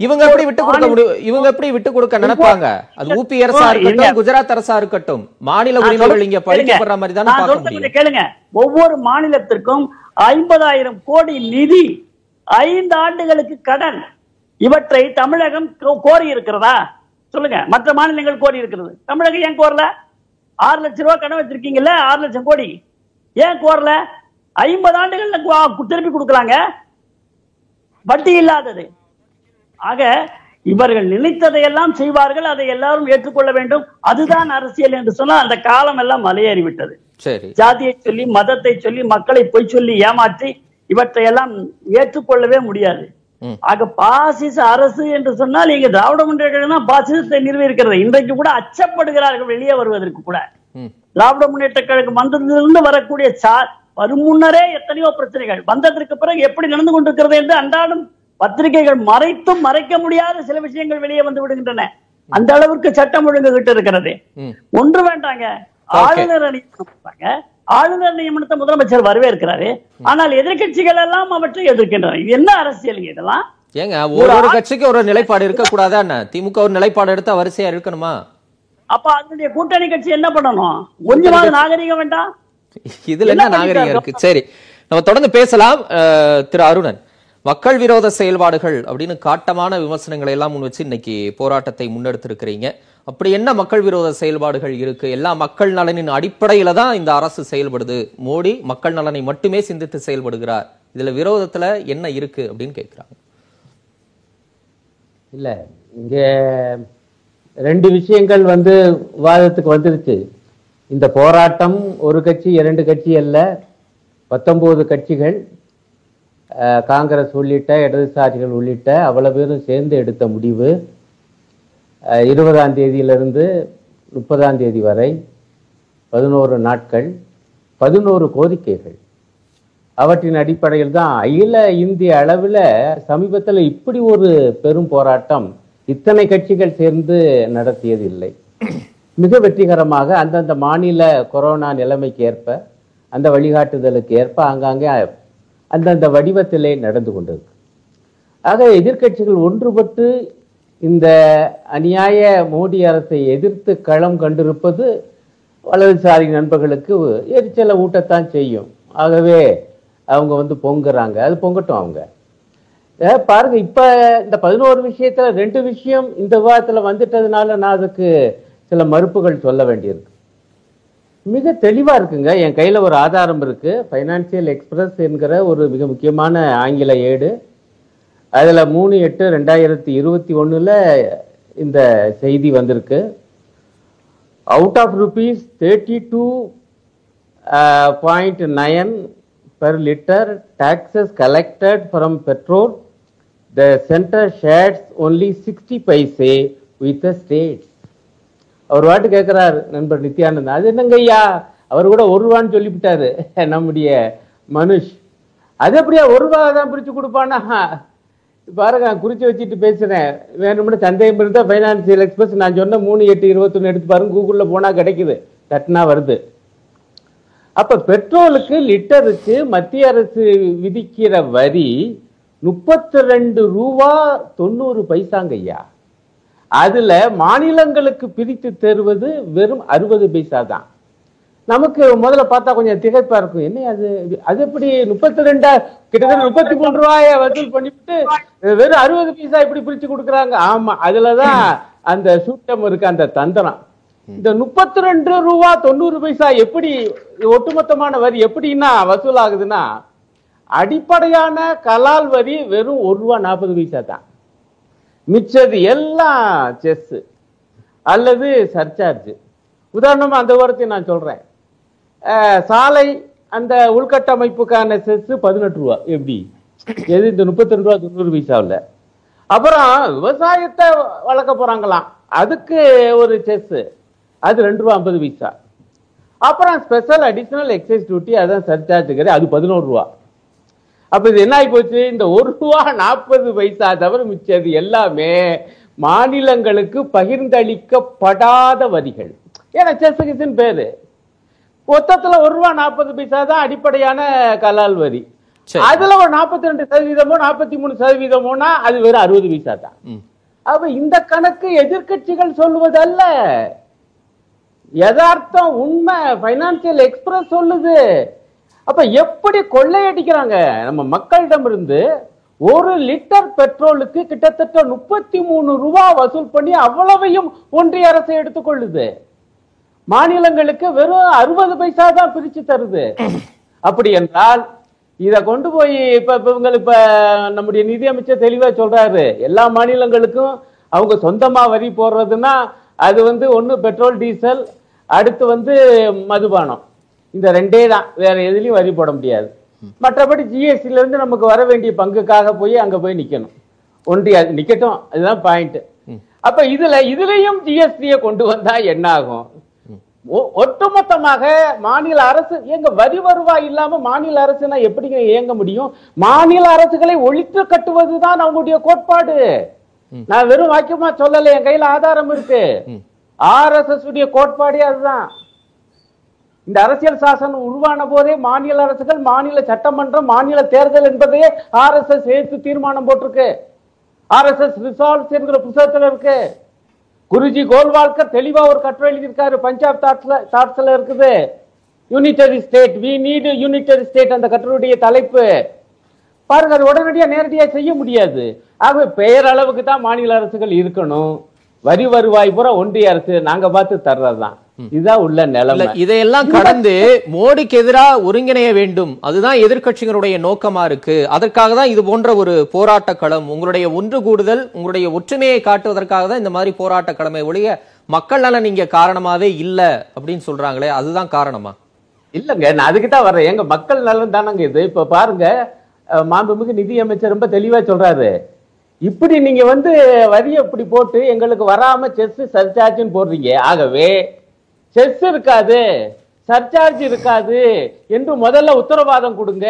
இவங்க எப்படி விட்டு கொடுக்க முடியும் இவங்க எப்படி விட்டு கொடுக்க நினைப்பாங்க? அது ஊபி அரசா இருக்கட்டும் குஜராத் அரசா இருக்கட்டும். மாநில உரிமைகள் இங்க. பழிக்கப்படுற மாதிரி தானே பார்க்க முடியும். கேளுங்க. ஒவ்வொரு மாநிலத்திற்கும் ஐம்பதாயிரம் கோடி நிதி ஐந்து ஆண்டுகளுக்கு கடன். இவற்றை தமிழகம் கோரி இருக்கிறதா சொல்லுங்க. மற்ற மாநிலங்கள் கோரி இருக்கிறது தமிழகம் ஏன் கோரல? ஆறு லட்சம் ரூபாய் கடன் வச்சிருக்கீங்கல்ல ஆறு லட்சம் கோடி. ஏன் கோரல? ஐம்பது ஆண்டுகள்ல கு- திருப்பி கொடுக்கலாங்க. வட்டி இல்லாதது. ஆக இவர்கள் நினைத்ததையெல்லாம் செய்வார்கள் அதை எல்லாரும் ஏற்றுக்கொள்ள வேண்டும். அதுதான் அரசியல் என்று சொன்னால் அந்த காலம் எல்லாம் மலையேறிவிட்டது ஜாதியை சொல்லி மதத்தை சொல்லி மக்களை பொய் சொல்லி ஏமாற்றி இவற்றை எல்லாம் ஏற்றுக்கொள்ளவே முடியாது. ஆக பாசிச அரசு என்று சொன்னால் இங்க திராவிட முன்னேற்ற கழகம் பாசிசத்தை நிறுவி இருக்கிறது இன்றைக்கு கூட அச்சப்படுகிறார்கள் வெளியே வருவதற்கு கூட. திராவிட முன்னேற்ற கழகம் வந்ததிலிருந்து வரக்கூடிய வரும் முன்னரே எத்தனையோ பிரச்சனைகள். வந்ததற்கு பிறகு எப்படி நடந்து கொண்டிருக்கிறது என்று அன்றாடம் பத்திரிகைகள் மறைத்தும் மறைக்க முடியாத சில விஷயங்கள் வெளியே வந்து விடுகின்றன. அந்த அளவுக்கு சட்டம் ஒழுங்கு கிட்ட இருக்கிறது. ஒன்று வேண்டாங்க. ஆளுநர் பண்றாங்க. ஆளுநர் நியமனத்தை முதலமைச்சர் வரவேற்கிறாரு. ஆனால் எதிர்க்கட்சிகள் எல்லாம் அவற்றை எதிர்க்கின்றன. என்ன அரசியல் இதெல்லாம்? ஏங்க ஒரு ஒரு கட்சிக்கு ஒரு நிலைப்பாடு இருக்க கூடாதா என்ன? திமுக ஒரு நிலைப்பாடு எடுத்தா வரிசையா இருக்கணுமா? அப்ப அதனுடைய கூட்டணி கட்சி என்ன பண்ணணும்? கொஞ்சமாவது நாகரிகம் வேண்டாம் இதுல என்ன நாகரிகம்? இருக்கு? சரி நம்ம தொடர்ந்து பேசலாம். திரு அருணன் மக்கள் விரோத செயல்பாடுகள் அப்படின்னு காட்டமான விமர்சனங்களை எல்லாம் முன் வச்சு இன்னைக்கு போராட்டத்தை முன்னெடுத்திருக்கிறீங்க. அப்படி என்ன மக்கள் விரோத செயல்பாடுகள் இருக்கு? எல்லா மக்கள் நலனின் அடிப்படையில தான் இந்த அரசு செயல்படுது. மோடி மக்கள் நலனை மட்டுமே சிந்தித்து செயல்படுகிறார். இதுல விரோதத்துல என்ன இருக்கு அப்படின்னு கேட்கிறாங்க இல்ல இங்க ரெண்டு விஷயங்கள் வந்து விவாதத்துக்கு வந்துருச்சு இந்த போராட்டம் ஒரு கட்சி இரண்டு கட்சி அல்ல பத்தொன்பது கட்சிகள் காங்கிரஸ் உள்ளிட்ட இடதுசாரிகள் உள்ளிட்ட அவ்வளவு பேரும் சேர்ந்து எடுத்த முடிவு. இருபதாம் தேதியிலிருந்து முப்பதாம் தேதி வரை பதினோரு நாட்கள் பதினோரு கோரிக்கைகள். அவற்றின் அடிப்படையில் தான் அகில இந்திய அளவில் சமீபத்தில் இப்படி ஒரு பெரும் போராட்டம் இத்தனை கட்சிகள் சேர்ந்து நடத்தியது இல்லை மிக வெற்றிகரமாக அந்தந்த மாநில கொரோனா நிலைமைக்கு ஏற்ப அந்த வழிகாட்டுதலுக்கு ஏற்ப ஆங்காங்கே அந்தந்த வடிவத்திலே நடந்து கொண்டிருக்கு. ஆக எதிர்க்கட்சிகள் ஒன்றுபட்டு இந்த அநியாய மோடி அரசை எதிர்த்து களம் கண்டிருப்பது வலதுசாரி நண்பர்களுக்கு எரிச்சலை ஊட்டத்தான் செய்யும். ஆகவே அவங்க வந்து பொங்குறாங்க. அது பொங்கட்டும் அவங்க. பாருங்க இப்ப இந்த பதினோரு விஷயத்துல ரெண்டு விஷயம் இந்த விவாதத்துல வந்துட்டதுனால நான் அதுக்கு சில மறுப்புகள் சொல்ல வேண்டியிருக்கு. மிக தெளிவா இருக்குங்க. என் கையில ஒரு ஆதாரம் இருக்கு. பைனான்சியல் எக்ஸ்பிரஸ் என்கிற ஒரு மிக முக்கியமான ஆங்கில ஏடு. அதில் மூணு எட்டு ரெண்டாயிரத்தி இருபத்தி ஒன்றில் இந்த செய்தி வந்திருக்கு. Out of rupees thirty two point nine per litre taxes collected from petrol the center shares only sixty paise with the states. அவர் வாட்டு கேட்கிறார் நண்பர் நித்யானந்த். அது என்னங்க ஐயா? அவர் கூட ஒரு ரூபான்னு சொல்லிவிட்டாரு. நம்முடைய மனுஷ். அது எப்படியா ஒரு ரூபா தான் பிரிச்சு கொடுப்பானா? பாருங்க நான் குறிச்சு வச்சுட்டு பேசுறேன். வேணும்னு சந்தேகம் இருந்தா பைனான்சியல் எக்ஸ்பிரஸ் நான் சொன்ன மூணு எட்டு இருபத்தொன்னு எடுத்து பாருங்க கூகுள்ல போனா கிடைக்குது. தட்டினா வருது. அப்ப பெட்ரோலுக்கு லிட்டருக்கு மத்திய அரசு விதிக்கிற வரி முப்பத்தி ரெண்டு ரூபா தொண்ணூறு பைசாங்க ஐயா. அதுல மாநிலங்களுக்கு பிரித்து தருவது வெறும் அறுபது பைசா தான் நமக்கு முதல்ல பார்த்தா கொஞ்சம் திகைப்பா இருக்கும். என்ன அது? அது எப்படி முப்பத்தி ரெண்டா கிட்டத்தட்ட முப்பத்தி மூணு ரூபாய வசூல் பண்ணிவிட்டு வெறும் அறுபது பைசா இப்படி பிரிச்சு கொடுக்குறாங்க. ஆமா அதுலதான் அந்த சூட்டம் இருக்கு அந்த தந்திரம். இந்த முப்பத்தி ரெண்டு ரூபா தொண்ணூறு பைசா எப்படி ஒட்டுமொத்தமான வரி எப்படின்னா வசூல் ஆகுதுன்னா அடிப்படையான கலால் வரி வெறும் ஒரு ரூபா நாற்பது பைசா தான். மிச்சது எல்லாம் செஸ் அல்லது சர்சார்ஜ். உதாரணமா அந்த வாரத்தை நான் சொல்றேன். சாலை அந்த உள்கட்டமைப்புக்கான செஸ் பதினெட்டு ரூபா. எப்படி? எது இந்த முப்பத்தி ரெண்டு ரூபா தொண்ணூறு பைசாவில்? அப்புறம் விவசாயத்தை வளர்க்க போறாங்களாம். அதுக்கு ஒரு செஸ். அது ரெண்டு ரூபா ஐம்பது பைசா. அப்புறம் ஸ்பெஷல் அடிஷனல் எக்ஸைஸ் டியூட்டி அதான் சர்சார்ஜுங்கிறது அது பதினோரு ரூபா. அப்போ இது என்ன ஆகி போச்சு இந்த ஒரு ரூபா நாற்பது பைசா தவிர மிச்சது எல்லாமே மாநிலங்களுக்கு பகிர்ந்தளிக்கப்படாத வரிகள். ஏன்னா செஸ்ஸுக்குன்னு பேரு. மொத்தத்துல ஒரு ரூபா நாற்பது பைசா தான் அடிப்படையான கலால் வரி. அதுல ஒரு நாற்பத்தி ரெண்டு சதவீதமோ நாற்பத்தி மூணு சதவீதமோனா அது வெறும் அறுபது பைசா தான். அப்ப இந்த கணக்கு எதிர்க்கட்சிகள் சொல்லுவதல்ல. யதார்த்தம் உண்மை பைனான்சியல் எக்ஸ்பிரஸ் சொல்லுது. அப்ப எப்படி கொள்ளையடிக்கிறாங்க? நம்ம மக்களிடம் இருந்து ஒரு லிட்டர் பெட்ரோலுக்கு கிட்டத்தட்ட முப்பத்தி மூணு ரூபா வசூல் பண்ணி அவ்வளவையும் ஒன்றிய அரசு எடுத்துக்கொள்ளுது. மாநிலங்களுக்கு வெறும் அறுபது பைசா தான் பிரிச்சு தருது. அப்படி என்றால் இத கொண்டு போய் இப்ப இப்ப இவங்க இப்ப நம்முடைய நிதியமைச்சர் தெளிவா சொல்றாரு. எல்லா மாநிலங்களுக்கும் அவங்க சொந்தமா வரி போடுறதுன்னா அது வந்து ஒண்ணு பெட்ரோல் டீசல் அடுத்து வந்து மதுபானம். இந்த ரெண்டே தான். வேற எதுலயும் வரி போட முடியாது. மற்றபடி ஜிஎஸ்டில இருந்து நமக்கு வர வேண்டிய பங்குக்காக போய் அங்க போய் நிக்கணும். ஒன்றிய நிக்கட்டும். அதுதான் பாயிண்ட் அப்ப இதுல இதுலயும் ஜிஎஸ்டியை கொண்டு வந்தா என்ன ஆகும்? ஒட்டுமொத்தமாக மாநில அரசு எங்க வரி வருவாய் இல்லாம மாநில அரசுனா எப்படிங்க இயங்க முடியும்? மாநில அரசுகளை ஒழித்து கட்டுவதுதான் அவங்களுடைய கோட்பாடு. நான் வெறும் வாக்கியமா சொல்லல என் கையில ஆதாரம் இருக்கு. ஆர்எஸ்எஸ் உடைய கோட்பாடே அதுதான். இந்த அரசியல் சாசனம் உருவான போதே மாநில அரசுகள் மாநில சட்டமன்றம் மாநில தேர்தல் என்பதையே ஆர்எஸ்எஸ் ஏற்று தீர்மானம் போட்டிருக்கு. ஆர்எஸ்எஸ் ரிசால்வ்ஸ் என்கிற புத்தகத்துல இருக்கு. குருஜி கோல்வால்கர் தெளிவா ஒரு கட்டுரை எழுதியிருக்காரு. பஞ்சாப் தாட்ஸ்ல தாட்ஸ்ல இருக்குது. Unitary state we need unitary state அந்த கட்டுரையுடைய தலைப்பு. பாருங்க அது உடனடியாக நேரடியாக செய்ய முடியாது. ஆகவே பெயர் அளவுக்கு தான் மாநில அரசுகள் இருக்கணும். வரி வருவாய் பூரா ஒன்றிய அரசு நாங்கள் பார்த்து தர்றது தான் இதுதான் உள்ள நிலைமை. இதையெல்லாம் கடந்து மோடிக்கு எதிரா ஒருங்கிணைய வேண்டும். அதுதான் எதிர்க்கட்சிகளுடைய நோக்கமா இருக்கு. அதற்காக தான் இது போன்ற ஒரு போராட்ட களம் உங்களுடைய ஒன்று கூடுதல் உங்களுடைய ஒற்றுமையை காட்டுவதற்காக தான் இந்த மாதிரி போராட்ட களமை ஒழிய மக்கள் நலன் இங்க காரணமாவே இல்ல அப்படின்னு சொல்றாங்களே அதுதான் காரணமா? இல்லங்க நான் அதுக்கு தான் வர்றேன். எங்க மக்கள் நலன் தானங்க இது? இப்ப பாருங்க மாண்புமிகு நிதி அமைச்சர் ரொம்ப தெளிவா சொல்றாரு. இப்படி நீங்க வந்து வரியை இப்படி போட்டு எங்களுக்கு வராம செஸ் சர்சார்ஜ்னு போடுறீங்க. ஆகவே செஸ் இருக்காது சர்சார்ஜ் இருக்காது என்று முதல்ல உத்தரவாதம் கொடுங்க.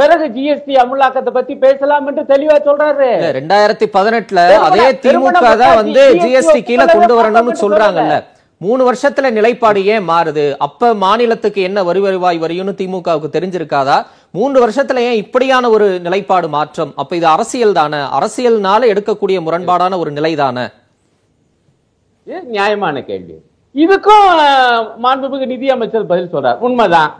பிறகு ஜிஎஸ்டி அமுலாக்கத்தை பத்தி பேசலாம் என்று தெளிவா சொல்றாரு. ரெண்டாயிரத்தி பதினெட்டுல அதே திமுக தான் வந்து ஜிஎஸ்டி கீழே கொண்டு வரணும்னு சொல்றாங்கல்ல. மூணு வருஷத்துல நிலைப்பாடு ஏன் மாறுது? அப்ப மாநிலத்துக்கு என்ன வரி வருவாய் வரியும்னு திமுகவுக்கு தெரிஞ்சிருக்காதா? மூன்று வருஷத்துல ஏன் இப்படியான ஒரு நிலைப்பாடு மாற்றம்? அப்ப இது அரசியல் தானே? அரசியல்னால எடுக்கக்கூடிய முரண்பாடான ஒரு நிலை தானே நியாயமான கேள்வி. இதுக்கும் மாண்புமிகு நிதி அமைச்சர் பதில் சொல்றார். உண்மைதான்.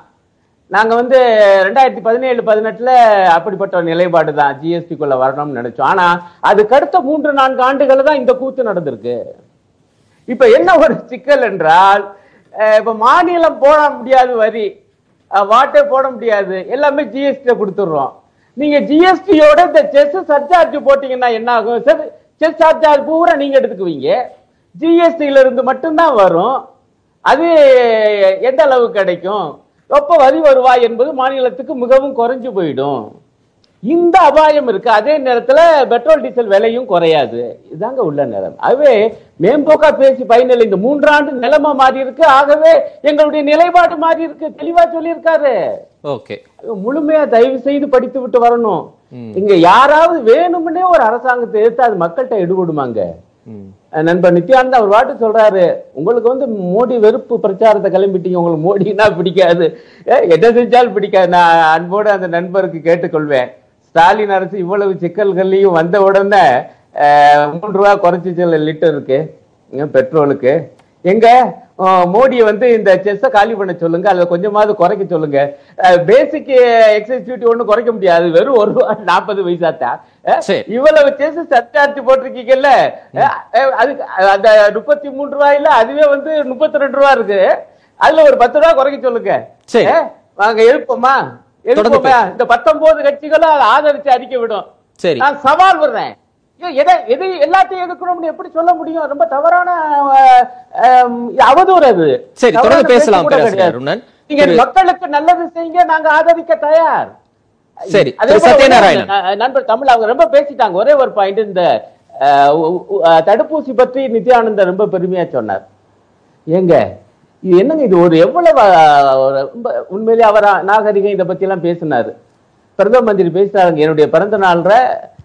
நாங்க வந்து ரெண்டாயிரத்தி பதினேழு பதினெட்டுல அப்படிப்பட்ட ஒரு நிலைப்பாடு தான் ஜிஎஸ்டிக்குள்ள வரணும்னு நினைச்சோம். ஆனா அதுக்கு அடுத்த மூன்று நான்கு ஆண்டுகள் தான் இந்த கூத்து நடந்திருக்கு. இப்ப என்ன ஒரு சிக்கல் என்றால் இப்ப மாநிலம் போட முடியாது வரி வாட்டே போட முடியாது. எல்லாமே ஜிஎஸ்டி கொடுத்துடுறோம். நீங்க ஜிஎஸ்டியோட இந்த செஸ் சர்சார்ஜ் போட்டீங்கன்னா என்ன ஆகும்? சார் செஸ் சர்சார்ஜ் பூரா நீங்க எடுத்துக்குவீங்க. ஜிஎஸ்டில இருந்து மட்டும்தான் வரும். அது எந்த அளவு கிடைக்கும்? எப்ப வரி வருவாய் என்பது மாநிலத்துக்கு மிகவும் குறைஞ்சு போயிடும். இந்த அபாயம் இருக்கு. அதே நேரத்துல பெட்ரோல் டீசல் விலையும் குறையாது. இதாங்க உள்ள நிலைமை. ஆகவே மேம்போக்கா பேசி பயனில்லை. இந்த மூன்றாண்டு நிலைமை மாறி இருக்கு. ஆகவே எங்களுடைய நிலைப்பாடு மாறி இருக்கு. தெளிவா சொல்லியிருக்காரு. ஓகே. முழுமையா தயவு செய்து படித்து விட்டு வரணும். இங்க யாராவது வேணும்னே ஒரு அரசாங்கத்தை எடுத்து அது மக்கள்கிட்ட எடுபடுமாங்க. நண்பர் நித்யானந்த் அவர் வாட்டு சொல்றாரு உங்களுக்கு வந்து மோடி வெறுப்பு பிரச்சாரத்தை கிளம்பிட்டீங்க உங்களுக்கு மோடினா பிடிக்காது. அஹ் எதை செஞ்சாலும் பிடிக்காது. நான் அன்போடு அந்த நண்பருக்கு கேட்டுக்கொள்வேன். ஸ்டாலின் அரசு இவ்வளவு சிக்கல்கள்லையும் வந்த உடனே மூன்று ரூபா குறைச்சி சில லிட்டருக்கு பெட்ரோலுக்கு. எங்க? மோடியை வந்து இந்த செஸ்ஸை காலி பண்ண சொல்லுங்க அதை கொஞ்சமாவது குறைக்க சொல்லுங்க. பேசிக் எக்ஸைஸ் டியூட்டி ஒன்றும் குறைக்க முடியாது. வெறும் ஒரு நாற்பது பைசா தான். இவ்வளவு செஸ் சர்ச்சார்ஜ் போட்டிருக்கீங்கல்ல? அதுக்கு அந்த முப்பத்தி மூன்று ரூபாயில அதுவே வந்து முப்பத்தி ரெண்டு ரூபா இருக்கு. அதுல ஒரு பத்து ரூபா குறைக்க சொல்லுங்க. வாங்க எழுப்போமா? எழுப்போமா? இந்த பத்தொன்பது கட்சிகளும் அதை ஆதரிச்சு அறிக்கை விடும். சரி. நான் சவால் விடுறேன். எதை எதை எல்லாத்தையும் எடுக்கணும்னு எப்படி சொல்ல முடியும்? ரொம்ப தவறான அவதூறு அது சரி, தொடர்ந்து பேசலாம். நீங்க மக்களுக்கு நல்லது செய்யுங்க நாங்க ஆதரிக்க தயார். சரி, நண்பர் தமிழ் அவங்க ரொம்ப பேசிட்டாங்க. ஒரே ஒரு பாயிண்ட் இந்த தடுப்பூசி பற்றி நித்யானந்தர் ரொம்ப பெருமையா சொன்னார். ஏங்க இது என்னங்க இது? ஒரு எவ்வளவு ரொம்ப உண்மையிலேயே அவர் நாகரிகம் இதை பத்தி எல்லாம் பேசினாரு. பிரதம மந்திரி பேசினாங்க என்னுடைய பிறந்த நாள்ல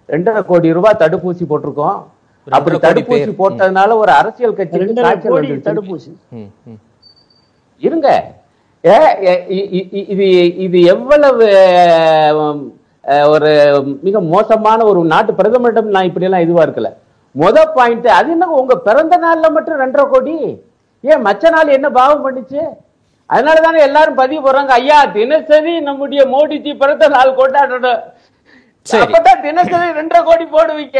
ரெண்டரை கோடி ரூபாய் தடுப்பூசி போட்டிருக்கோம் அப்படி தடுப்பூசி. போட்டதுனால ஒரு அரசியல் கட்சிக்கு ரெண்டரை காய்ச்சல் கோடி வந்துருச்சு. தடுப்பூசி. இருங்க இது இது எவ்வளவு ஒரு மிக மோசமான ஒரு நாட்டு பிரதமரிடம் நான் இப்படி எல்லாம் இதுவா இருக்கல முத பாயிண்ட் அது என்ன உங்க பிறந்த நாள்ல மட்டும் ரெண்டரை கோடி ஏன் மச்ச நாள் என்ன பாவம் பண்ணுச்சு அதனால தானே எல்லாரும் பதிவு போடுறாங்க ஐயா தினசரி நம்முடைய மோடிஜி பிறந்த நாள் கொண்டாடணும். அப்பதான் தினசரி ரெண்டரை கோடி போடுவீங்க.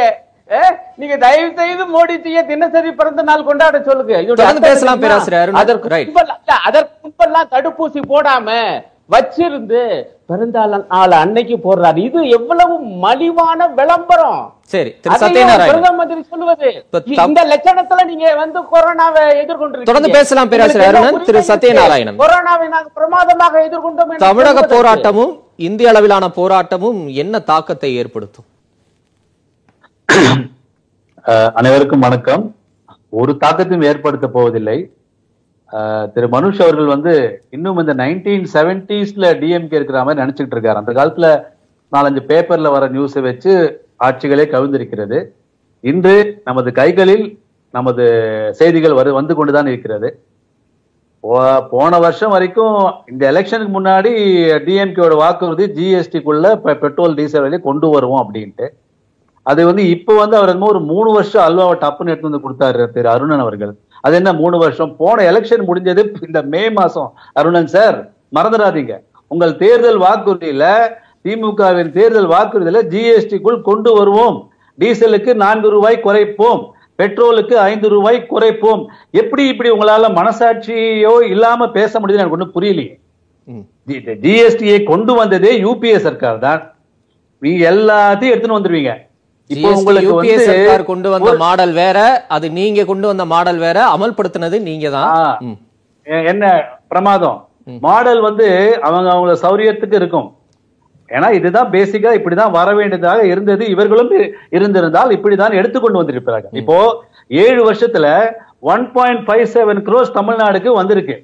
நீங்க தயவு செய்து மோடிஜியை தினசரி பிறந்த நாள் கொண்டாட சொல்லுங்க. பேசலாம்? பேராசிரியர். அதற்கு அதற்கு முன்பெல்லாம் தடுப்பூசி போடாம வச்சிருந்து பிறந்த நாள் அன்னைக்கு போடுறாரு. இது எவ்வளவு மலிவான விளம்பரம். சரி பிரதம மந்திரி சொல்லுவது. இந்த லட்சணத்துல நீங்க வந்து கொரோனாவை எதிர்கொண்டிருக்கீங்க. தொடர்ந்து பேசலாம் பேராசிரியர் திரு சத்யநாராயணன். கொரோனாவை நாங்க பிரமாதமாக எதிர்கொண்டோம் தமிழக. போராட்டமும் இந்திய அளவிலான போராட்டமும் என்ன தாக்கத்தை ஏற்படுத்தும்? அனைவருக்கும் வணக்கம். ஒரு தாக்கத்தையும் ஏற்படுத்த போவதில்லை. திரு மனுஷ் அவர்கள் வந்து இன்னும் இந்த நைன்டீன் செவன்டிஸ்ல டிஎம்கே இருக்கிற மாதிரி நினைச்சிட்டு இருக்காரு. அந்த காலத்துல நாலஞ்சு பேப்பர்ல வர நியூஸை வச்சு ஆட்சிகளே கவிழ்ந்திருக்கிறது. இன்று நமது கைகளில் நமது செய்திகள் வரு வந்து கொண்டுதான் இருக்கிறது. போன வருஷம் வரைக்கும் இந்த எலெக்ஷனுக்கு முன்னாடி டிஎம்கேயோட வாக்குறுதி ஜிஎஸ்டிக்குள்ள பெட்ரோல் டீசல் விலையை கொண்டு வருவோம் அப்படின்ட்டு. அது வந்து இப்போ வந்து அவர் என்னமோ ஒரு மூணு வருஷம் அல்வாவை டப்புன்னு எடுத்து வந்து கொடுத்தாரு திரு அருணன் அவர்கள். அது என்ன மூணு வருஷம்? போன எலெக்ஷன் முடிஞ்சது இந்த மே மாசம். அருணன் சார் மறந்துடாதீங்க. உங்கள் தேர்தல் வாக்குறுதியில திமுகவின் தேர்தல் வாக்குறுதியில ஜிஎஸ்டிக்குள் கொண்டு வருவோம். டீசலுக்கு நான்கு ரூபாய் குறைப்போம். பெட்ரோலுக்கு ஐந்து ரூபாய் குறைப்போம். எப்படி இப்படி உங்களால மனசாட்சியோ இல்லாம பேச முடியுதுன்னு எனக்கு ஒன்றும் புரியலையே. ஜிஎஸ்டியை கொண்டு வந்ததே யூபிஏ சர்க்கார் தான். நீங்க எல்லாத்தையும் எடுத்துன்னு வந்துருவீங்க. இப்போ உங்களுக்கு வந்து கொண்டு வந்த மாடல் வேற அது நீங்க கொண்டு வந்த மாடல் வேற அமல்படுத்தினது நீங்க தான். என்ன பிரமாதம்? மாடல் வந்து அவங்க அவங்கள சௌரியத்துக்கு இருக்கும். ஏன்னா இதுதான் பேசிக்கா இப்படிதான் வர வேண்டியதாக இருந்தது. இவர்களும் இருந்திருந்தால் இப்படிதான் எடுத்துக்கொண்டு வந்திருப்பார்கள் இப்போ ஏழு வருஷத்துல one point five seven crores தமிழ்நாடுக்கு வந்திருக்கு.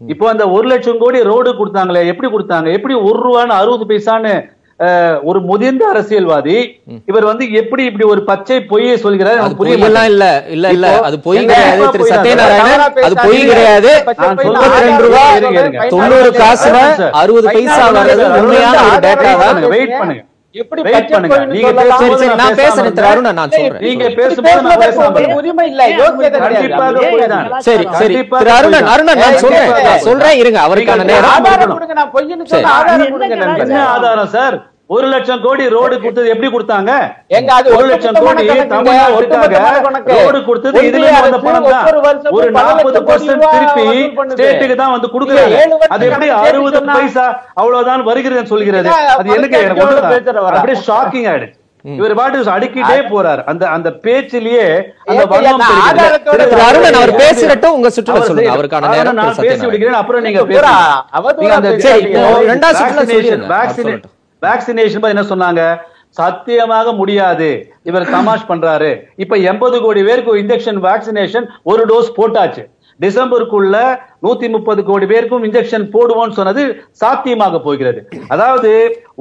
இப்போ அந்த ஒரு லட்சம் கோடி ரோடு கொடுத்தாங்களே எப்படி கொடுத்தாங்க? எப்படி ஒரு ரூபான்னு அறுபது பைசான்னு ஒரு முதிர்ந்த அரசியல்வாதி இவர் வந்து எப்படி இப்படி ஒரு பச்சை பொய்யை சொல்கிறார் அது பொய்யெல்லாம். இல்ல இல்ல இல்ல அது பொய் கிடையாது திரு. சத்யநாராயணன் அது பொய். கிடையாது ரெண்டு ரூபா இருங்க, இருங்க. தொண்ணூறு சார். அறுபது பைசா வர்றது உண்மையான ஒரு டேட்டா தான் வெயிட் பண்ணுங்க எப்படி நான் பேசுறேன். அருணா நான் சொல்றேன் நீங்க. பேசும்போது. உரிமை இல்ல யோக்கியதை. சரி சரி திரு அருணன். அருணன் நான் சொல்றேன் சொல்றேன் இருங்க அவருக்கான நேரம் ஆதாரம் கொடுங்க நான் சொன்ன. ஆதாரம் ஆதாரம் சார் ஒரு லட்சம் கோடி ரோடு கொடுத்தது எப்படி கொடுத்தாங்க? எங்க அது ஒரு லட்சம் கோடி தமிழ்நாட்டுக்காக ரோடு கொடுத்தது இதுல வந்த பணம் தான் ஒரு நாற்பது பர்சன்ட் திருப்பி. ஸ்டேட்டுக்கு தான் வந்து கொடுக்குறாங்க. அது எப்படி அறுபது பைசா அவ்வளவுதான் வருகிறது சொல்கிறது? என்ன, அது எனக்கு எனக்கு? அப்படியே ஷாக்கிங் ஆயிடுச்சு இவர் பாட்டு அடிக்கிட்டே போறார். அந்த அந்த பேச்சிலேயே அந்த அருணன் அவர் பேசுறட்டும் உங்க சுற்றுல சொல்லுங்க. அவருக்கான அவரை நேரம் நான் பேசி விடுகிறேன் அப்புறம் நீங்க பூரா பேசுங்க. அந்த சரி, ரெண்டாவது சுற்றுல சொல்லிடுங்க. வேக்சினேஷன் பத்தி என்ன சொன்னாங்க? சத்தியமாக முடியாது. இவர் தமாஷ் பண்றாரு. இப்ப எண்பது கோடி பேருக்கு இன்ஜெக்ஷன் வேக்சினேஷன் ஒரு டோஸ் போட்டாச்சு. டிசம்பருக்குள்ள நூத்தி முப்பது கோடி பேருக்கும் இன்ஜெக்ஷன் போடுவோம்னு சொன்னது சாத்தியமாக போகிறது. அதாவது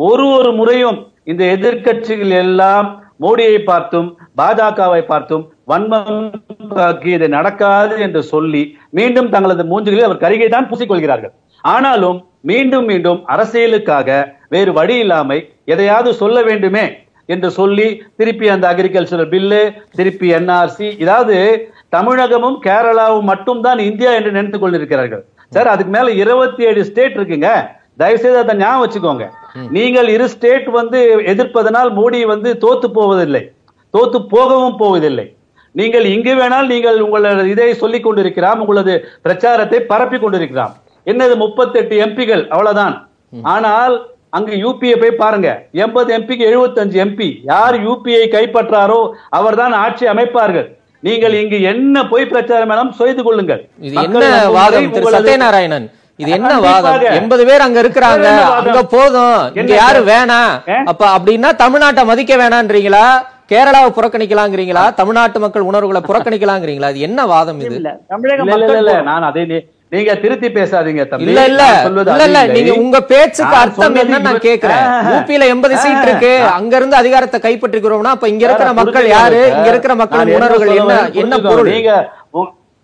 ஒரு ஒரு முறையும் இந்த எதிர்க்கட்சிகள் எல்லாம் மோடியை பார்த்தும் பாஜகவை பார்த்தும் வன்மம் இது நடக்காது என்று சொல்லி மீண்டும் தங்களது மூஞ்சுகளில் அவர் கருகை தான் பூசிக்கொள்கிறார்கள். ஆனாலும் மீண்டும் மீண்டும் அரசியலுக்காக வேறு வழி இல்லாமை எதையாவது சொல்ல வேண்டுமே என்று சொல்லி திருப்பி அந்த அக்ரிகல்ச்சரல் பில்லு திருப்பி என்ஆர்சி இதாவது தமிழகமும் கேரளாவும் மட்டும்தான் இந்தியா என்று நினைத்துக் கொண்டிருக்கிறார்கள். சார் அதுக்கு மேல இருபத்தி ஏழு ஸ்டேட் இருக்குங்க. தயவு செய்து அதை ஞாபகம் வச்சுக்கோங்க. நீங்கள் இரு ஸ்டேட் வந்து எதிர்ப்பதனால் மோடி வந்து தோத்து போவதில்லை. தோத்து போகவும் போவதில்லை. நீங்கள் இங்கு வேணால் நீங்கள் உங்களது இதை சொல்லிக் கொண்டிருக்கிறாம். உங்களது பிரச்சாரத்தை பரப்பி கொண்டிருக்கிறாம். என்னது முப்பத்தெட்டு எம்பிகள் அவ்வளவுதான். ஆனால் அங்கு யூபியை போய் பாருங்க. எண்பது எம்பிக்கு எழுபத்தஞ்சு எம்பி யார் யூபியை கைப்பற்றாரோ அவர்தான் ஆட்சி அமைப்பார்கள். நீங்கள் இங்கு என்ன பொய் பிரச்சாரம் வேணாலும் செய்து கொள்ளுங்கள். இது என்ன வாதம்? சத்யநாராயணன் இது என்ன. வாதம்? எண்பது பேர் அங்க இருக்கிறாங்க? அங்க போதும். இங்க யாரு? வேணாம்? அப்ப அப்படின்னா தமிழ்நாட்டை மதிக்க வேணான்றீங்களா? கேரளாவை புறக்கணிக்கலாங்கிறீங்களா? தமிழ்நாட்டு மக்கள் உணர்வுகளை புறக்கணிக்கலாங்கிறீங்களா? இது என்ன வாதம் இது? இல்ல தமிழக நான் அதை நீங்க திருத்தி பேசாதீங்க தம்பி இல்ல இல்ல இல்ல இல்ல. நீங்க உங்க பேச்சுக்கு அர்த்தம் என்னன்னு நான் கேக்குறேன் ஆஹ். யூபியில எண்பது சீட். இருக்கு அங்க இருந்து அதிகாரத்தை கைப்பற்றிக்கிறோம்னா அப்ப இங்க இருக்கிற மக்கள் யாரு. இங்க இருக்கிற என்ன உணர்வுகள் என்ன என்ன. பொருள் நீங்க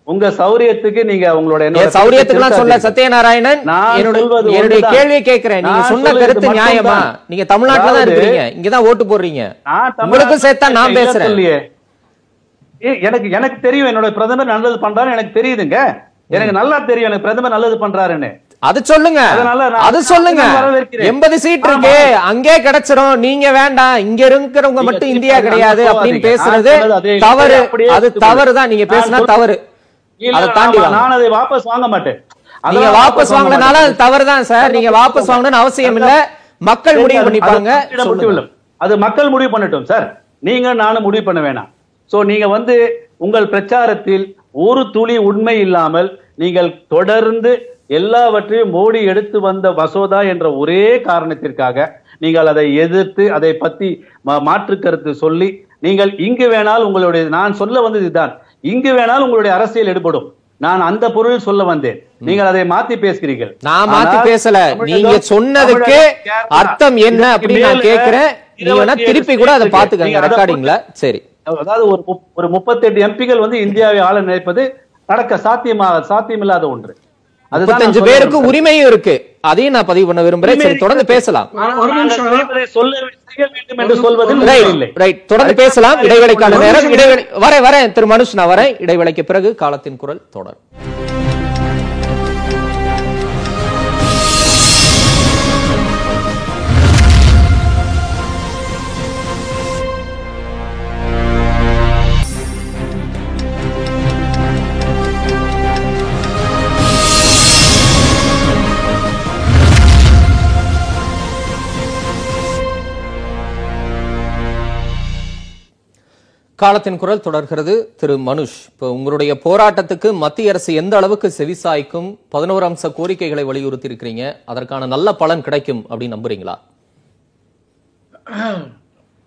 உங்க சௌரியத்துக்கு நீங்க உங்களோட என் சௌரியத்துக்குலாம் சொல்ல. சத்யநாராயணன் என்னுடைய. கேள்வியை கேட்கிறேன் நீங்க சொன்ன கருத்து. நியாயமா நீங்க தமிழ்நாட்டுல தான் அதாவது, இருக்கிறீங்க இங்கதான் ஓட்டு போடுறீங்க உங்களுக்கும் சேர்த்தா நான் பேசுறேன் எனக்கு எனக்கு தெரியும் என்னோட பிரதமர் நல்லது பண்றாரு எனக்கு தெரியுதுங்க எனக்கு நல்லா தெரியும் எனக்கு பிரதமர் நல்லது பண்றாருன்னு. அது சொல்லுங்க. அது சொல்லுங்க. எண்பது சீட் இருக்கு. அங்கே கிடைச்சிரும். நீங்க வேண்டாம். இங்க இருக்கிறவங்க மட்டும் இந்தியா கிடையாது அப்படின்னு. பேசுறது. தவறு அது. தவறு. தான் நீங்க பேசினா தவறு. அதை தாண்டி. நான் அதை வாபஸ் வாங்க மாட்டேன். நீங்க வாபஸ் வாங்க வாங்கினால அது. தவறு தான் சார். நீங்க வாபஸ் வாங்கணும்னு அவசியம் இல்ல. மக்கள் முடிவு பண்ணிப்பாங்க. அது மக்கள் முடிவு பண்ணட்டும் சார். நீங்க நானும் முடிவு பண்ண வேணாம். சோ நீங்க வந்து உங்கள் பிரச்சாரத்தில் ஒரு துளி உண்மை இல்லாமல் நீங்கள் தொடர்ந்து எல்லாவற்றையும் மோடி எடுத்து வந்த மசோதா என்ற ஒரே காரணத்திற்காக நீங்கள் அதை எதிர்த்து அதை பத்தி மாற்று கருத்து சொல்லி நீங்கள் இங்கு வேணால் உங்களுடைய நான் சொல்ல வந்தது இதுதான். இங்கு வேணால் உங்களுடைய அரசியல் எடுபடும். நான் அந்த பொருள் சொல்ல வந்தேன். நீங்கள் அதை மாத்தி பேசுகிறீர்கள். நான் மாத்தி பேசல. நீங்க சொன்னதுக்கு அர்த்தம் என்ன அப்படின்னு நான் மேல கேக்குறேன் நீங்க வேணா 27 திருப்பி கூட அதை பாத்துக்கங்க ரெக்கார்டிங்ல சரி. அதாவது ஒரு ஒரு முப்பத்தெட்டு எம்பிகள் வந்து இந்தியாவை ஆள நினைப்பது நடக்க சாத்தியமாக சாத்தியமில்லாத ஒன்று. முப்பத்தஞ்சு சொல்ல பேருக்கு. உரிமையும் இருக்கு. அதையும் நான் பதிவு பண்ண விரும்புறேன். சரி தொடர்ந்து பேசலாம். தொடர்ந்து பேசலாம். இடைவேளைக்கான நேரம். இடைவெளி வரேன் வரேன். திரு மனுஷ் நான் வரேன். இடைவேளைக்கு பிறகு காலத்தின் குரல் தொடரும். காலத்தின் குரல் தொடர்கிறது. திரு மனுஷ் இப்போ உங்களுடைய போராட்டத்துக்கு மத்திய அரசு எந்த அளவுக்கு செவிசாய்க்கும் பதினோரு அம்ச கோரிக்கைகளை வலியுறுத்தி இருக்கிறீங்க அதற்கான நல்ல பலன் கிடைக்கும் அப்படின்னு நம்புறீங்களா?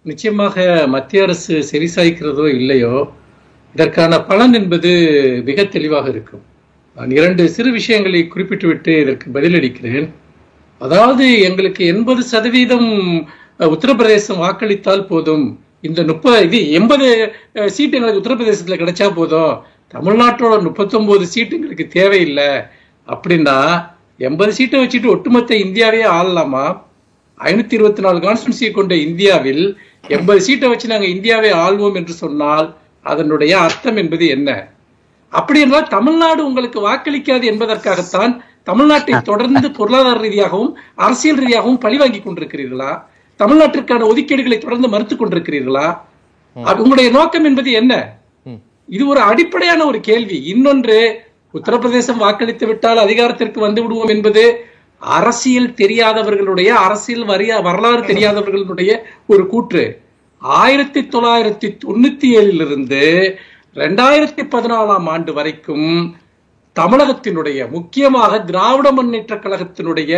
நிச்சயமாக மத்திய அரசு செவிசாய்க்கிறதோ இல்லையோ இதற்கான பலன் என்பது மிக தெளிவாக இருக்கும். நான் இரண்டு சிறு விஷயங்களை குறிப்பிட்டுவிட்டு இதற்கு பதிலளிக்கிறேன். அதாவது எங்களுக்கு எண்பது சதவீதம் உத்தரப்பிரதேசம் வாக்களித்தால் போதும். இந்த முப்பது இது எண்பது சீட்டு எங்களுக்கு உத்தரப்பிரதேசத்துல கிடைச்சா போதும். தமிழ்நாட்டோட முப்பத்தொன்பது சீட்டு எங்களுக்கு தேவையில்லை. அப்படின்னா எண்பது சீட்டை வச்சுட்டு ஒட்டுமொத்த இந்தியாவே ஆளலாமா? ஐநூத்தி இருபத்தி நாலு கான்ஸ்டியூன்சியை கொண்ட இந்தியாவில் எண்பது சீட்டை வச்சு நாங்க இந்தியாவை ஆள்வோம் என்று சொன்னால் அதனுடைய அர்த்தம் என்பது என்ன? அப்படி என்றால் தமிழ்நாடு உங்களுக்கு வாக்களிக்காது என்பதற்காகத்தான் தமிழ்நாட்டை தொடர்ந்து பொருளாதார ரீதியாகவும் அரசியல் ரீதியாகவும் பழிவாங்கி கொண்டிருக்கிறீர்களா? தமிழ்நாட்டிற்கான ஒதுக்கீடுகளை தொடர்ந்து மறுத்துக் கொண்டிருக்கிறீர்களா? உங்களுடைய நோக்கம் என்பது என்ன. இது ஒரு அடிப்படையான ஒரு கேள்வி. இன்னொன்று உத்தரப்பிரதேசம் வாக்களித்து விட்டால் அதிகாரத்திற்கு வந்து விடுவோம் என்பது அரசியல் தெரியாதவர்களுடைய அரசியல் வரிய வரலாறு தெரியாதவர்களுடைய ஒரு கூற்று. ஆயிரத்தி தொள்ளாயிரத்தி தொண்ணூத்தி ஏழிலிருந்து ரெண்டாயிரத்தி பதினாலாம் ஆண்டு வரைக்கும் தமிழகத்தினுடைய முக்கியமாக திராவிட முன்னேற்ற கழகத்தினுடைய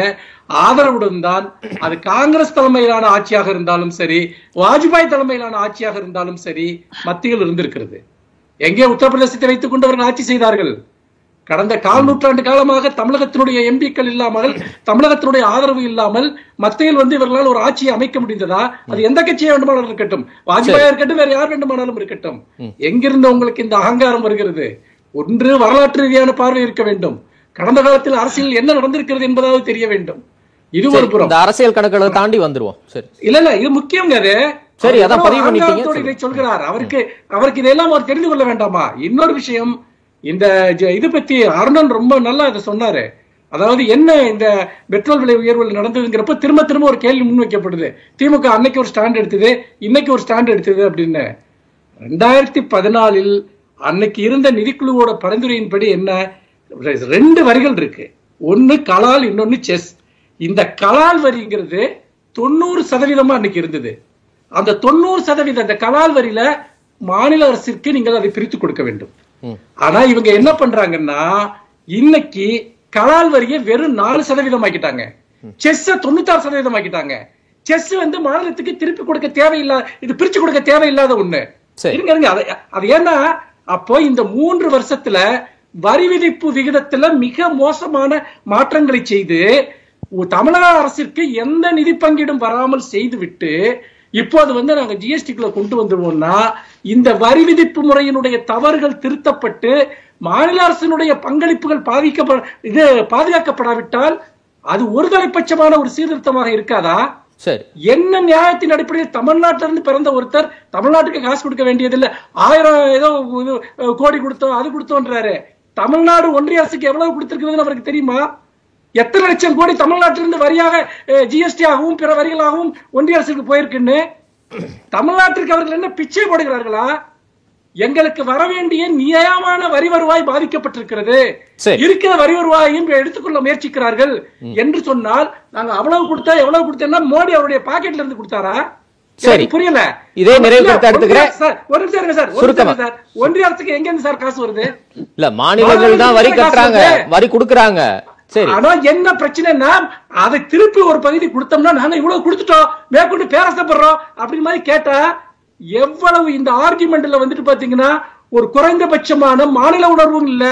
ஆதரவுடன் தான் அது காங்கிரஸ் தலைமையிலான ஆட்சியாக இருந்தாலும் சரி வாஜ்பாய் தலைமையிலான ஆட்சியாக இருந்தாலும் சரி மத்தியில் இருந்திருக்கிறது. எங்கே உத்தரப்பிரதேசத்தை வைத்துக் கொண்டு அவர்கள் ஆட்சி செய்தார்கள்? கடந்த கால் நூற்றாண்டு காலமாக தமிழகத்தினுடைய எம்பிக்கள் இல்லாமல் தமிழகத்தினுடைய ஆதரவு இல்லாமல் மத்தியில் வந்து இவர்களால் ஒரு ஆட்சியை அமைக்க முடிந்ததா? அது எந்த கட்சியை வேண்டுமானாலும் இருக்கட்டும். வாஜ்பாயா இருக்கட்டும் வேற யார் வேண்டுமானாலும் இருக்கட்டும். எங்கிருந்து உங்களுக்கு இந்த அகங்காரம் வருகிறது? ஒன்று வரலாற்று ரீதியான பார்வை இருக்க வேண்டும். கடந்த காலத்தில் அரசியல் என்ன நடந்திருக்கிறது என்பதாவது தெரிய வேண்டும். இது ஒரு புறம். அரசியல் கணக்குகளை தாண்டி வந்துருவோம். சரி. இல்ல இல்ல இது முக்கியங்க அது. சரி, அதான் பதிவு பண்ணிட்டீங்க. இதை சொல்கிறார். அவருக்கு அவருக்கு இதெல்லாம் அவர் தெரிந்து கொள்ள வேண்டாமா? இன்னொரு விஷயம் இந்த இது பத்தி அருணன் ரொம்ப நல்லா இதை சொன்னாரு. அதாவது என்ன இந்த பெட்ரோல் விலை உயர்வுகள் நடந்ததுங்கிறப்ப திரும்ப திரும்ப ஒரு கேள்வி முன்வைக்கப்படுது. திமுக அன்னைக்கு ஒரு ஸ்டாண்ட் எடுத்தது இன்னைக்கு ஒரு ஸ்டாண்ட் எடுத்தது அப்படின்னு. ரெண்டாயிரத்தி பதினாலில் அன்னைக்கு இருந்த நிதிக்குழுவோட பரிந்துரையின்படி என்ன? ரெண்டு வரிகள் இருக்கு. ஒன்னு கலால் இன்னொன்னு செஸ். இந்த கலால் வரிங்கிறது தொண்ணூறு சதவீதமா அன்னைக்கு இருந்தது. அந்த தொண்ணூறு சதவீதம் அந்த கலால் வரியில மாநில அரசிற்கு நீங்கள் அதை பிரித்து கொடுக்க வேண்டும். ஆனா இவங்க என்ன பண்றாங்கன்னா இன்னைக்கு கலால் வரியை வெறும் நாலு சதவீதம் ஆக்கிட்டாங்க செஸ் தொண்ணூத்தாறு சதவீதம் ஆக்கிட்டாங்க செஸ் வந்து மாநிலத்துக்கு திருப்பி கொடுக்க தேவையில்லை இது பிரிச்சு கொடுக்க தேவையில்லாத ஒண்ணு. இருங்க இருங்க. அது ஏன்னா அப்போ இந்த மூன்று வருஷத்துல வரி விதிப்பு விகிதத்துல மிக மோசமான மாற்றங்களை செய்து தமிழக அரசிற்கு எந்த நிதி பங்கீடும் வராமல் செய்துவிட்டு இப்போது வந்து நாங்க ஜிஎஸ்டிக்குள்ள கொண்டு வந்துருவோம்னா இந்த வரி விதிப்பு முறையினுடைய தவறுகள் திருத்தப்பட்டு மாநில அரசினுடைய பங்களிப்புகள் பாதிக்கப்பட இது பாதுகாக்கப்படாவிட்டால் அது ஒரு தலைப்பட்சமான ஒரு சீர்திருத்தமாக இருக்காதா? சரி. என்ன நியாயத்தின் அடிப்படையில் தமிழ்நாட்டில இருந்து பிறந்த ஒருத்தர் தமிழ்நாட்டுக்கு காசு கொடுக்க வேண்டியதில்லை. ஆயிரம் ஏதோ கோடி கொடுத்தோம் அது கொடுத்தோன்றாரு. தமிழ்நாடு ஒன்றிய அரசுக்கு எவ்வளவு கொடுத்திருக்கிறதுன்னு அவருக்கு தெரியுமா? எத்தனை லட்சம் கோடி தமிழ்நாட்டிலிருந்து வரியாக ஜிஎஸ்டி ஆகவும் பிற வரிகளாகவும் ஒன்றிய அரசுக்கு போயிருக்குன்னு? தமிழ்நாட்டிற்கு அவர்கள் என்ன பிச்சை போடுகிறார்களா? எங்களுக்கு வர வேண்டிய நியாயமான வரி வருவாய் பாதிக்கப்பட்டிருக்கிறது. இருக்கிற வரி வருவாயையும் எடுத்துக்கொள்ள முயற்சிக்கிறார்கள் என்று சொன்னால் நாங்க அவ்வளவு கொடுத்தா எவ்வளவு கொடுத்தேன்னா மோடி அவருடைய பாக்கெட்ல இருந்து கொடுத்தாரா? சரி. புரியல. இதே நிறைவு இல்ல, கருத்தை எடுத்துக்கிறேன். ஒன்றிய- சார், ஒரு நிமிஷம் சார். ஒரு சுருக்கமா. சார். ஒன்றிய அரசுக்கு எங்க இருந்து சார் காசு வருது? இல்ல மாநிலங்கள் தான் வரி கட்டுறாங்க. வரி கொடுக்கறாங்க. சரி. ஆனா என்ன பிரச்சனைன்னா அதை திருப்பி ஒரு பகுதி கொடுத்தோம்னா நாங்க இவ்வளவு கொடுத்துட்டோம். மேற்கொண்டு பேரசப்படுறோம். அப்படின்னு மாதிரி கேட்டா எவ்வளவு இந்த ஆர்குமெண்ட்ல வந்துட்டு பாத்தீங்கன்னா ஒரு குறைந்தபட்சமான மாநில உணர்வும் இல்ல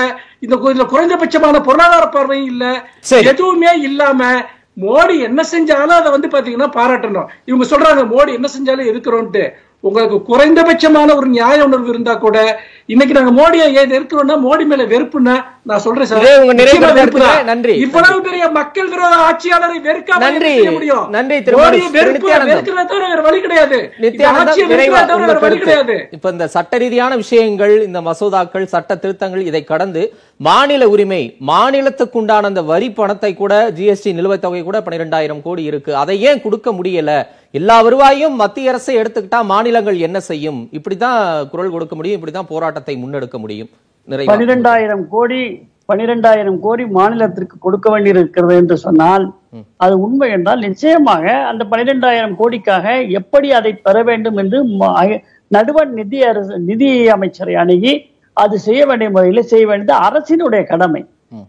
இந்த இதுல குறைந்தபட்சமான பொருளாதார பார்வையும் இல்ல. எதுவுமே இல்லாம மோடி என்ன செஞ்சாலும் அதை வந்து பாத்தீங்கன்னா பாராட்டணும் இவங்க சொல்றாங்க மோடி என்ன செஞ்சாலும் எதுக்குறோம்ட்டு உங்களுக்கு குறைந்தபட்சமான ஒரு நியாய உணர்வு இருந்தா கூட இன்னைக்கு நாங்க மோடியை ஏன் எதிர்க்கிறோம்னா மோடி மேல வெறுப்புன்னா நான் சொல்றேன் சார். உங்க நிறைவு. நன்றி. இவ்வளவு பெரிய மக்கள் விரோத ஆட்சியாளரை வெறுக்காம நன்றி. முடியும்? நன்றி, வழி கிடையாது. இப்ப இந்த சட்ட ரீதியான விஷயங்கள் இந்த மசோதாக்கள் சட்ட திருத்தங்கள் இதை கடந்து மாநில உரிமை மாநிலத்துக்கு உண்டான அந்த வரி பணத்தை கூட ஜிஎஸ்டி நிலுவைத் தொகை கூட பன்னிரெண்டாயிரம் கோடி இருக்கு. அதை ஏன் கொடுக்க முடியல? எல்லா வருவாயும் மத்திய அரசை எடுத்துக்கிட்டா மாநிலங்கள் என்ன செய்யும்? இப்படிதான் குரல் கொடுக்க முடியும் இப்படிதான் போராட்டத்தை முன்னெடுக்க முடியும். பனிரெண்டாயிரம் கோடி பனிரெண்டாயிரம் கோடி மாநிலத்திற்கு கொடுக்க வேண்டியிருக்கிறது என்று சொன்னால் அது உண்மை என்றால் நிச்சயமாக அந்த பனிரெண்டாயிரம் கோடிக்காக எப்படி அதை பெற வேண்டும் என்று நடுவண் நிதி அரசு நிதி அமைச்சரை அணுகி அது செய்ய வேண்டிய முறையில் செய்ய வேண்டியது அரசினுடைய கடமை.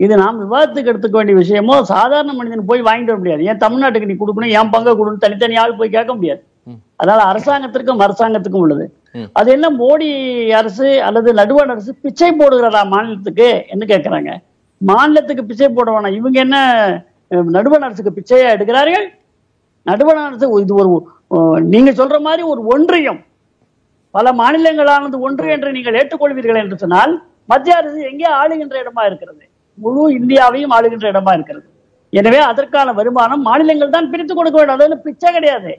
இது நாம் விவாதத்துக்கு எடுத்துக்க வேண்டிய விஷயமோ சாதாரண மனிதன் போய் வாங்கிட்டு வர முடியாது. ஏன் தமிழ்நாட்டுக்கு நீ கொடுக்கணும் ஏன் பங்கை கொடுக்கணும் தனித்தனி ஆள் போய் கேட்க முடியாது. அதனால அரசாங்கத்திற்கும் அரசாங்கத்துக்கும் உள்ளது. அது என்ன மோடி அரசு அல்லது நடுவண் அரசு பிச்சை போடுகிறதா மாநிலத்துக்கு? என்ன கேட்கறாங்க மாநிலத்துக்கு பிச்சை போடுவானா இவங்க என்ன நடுவண் அரசுக்கு பிச்சையா எடுக்கிறார்கள்? நடுவண் அரசு இது ஒரு நீங்க சொல்ற மாதிரி ஒரு ஒன்றியம். பல மாநிலங்களானது ஒன்று என்று நீங்கள் ஏற்றுக்கொள்வீர்கள் என்று சொன்னால் மத்திய அரசு எங்கே ஆளுகின்ற இடமா இருக்கிறது? முழு இந்தியாவையும் ஆளுகின்ற இடமா இருக்கிறது. எனவே அதற்கான வருமானம் மாநிலங்கள் தான் பிரித்து கொடுக்க வேண்டும். அது பிச்சை கிடையாது.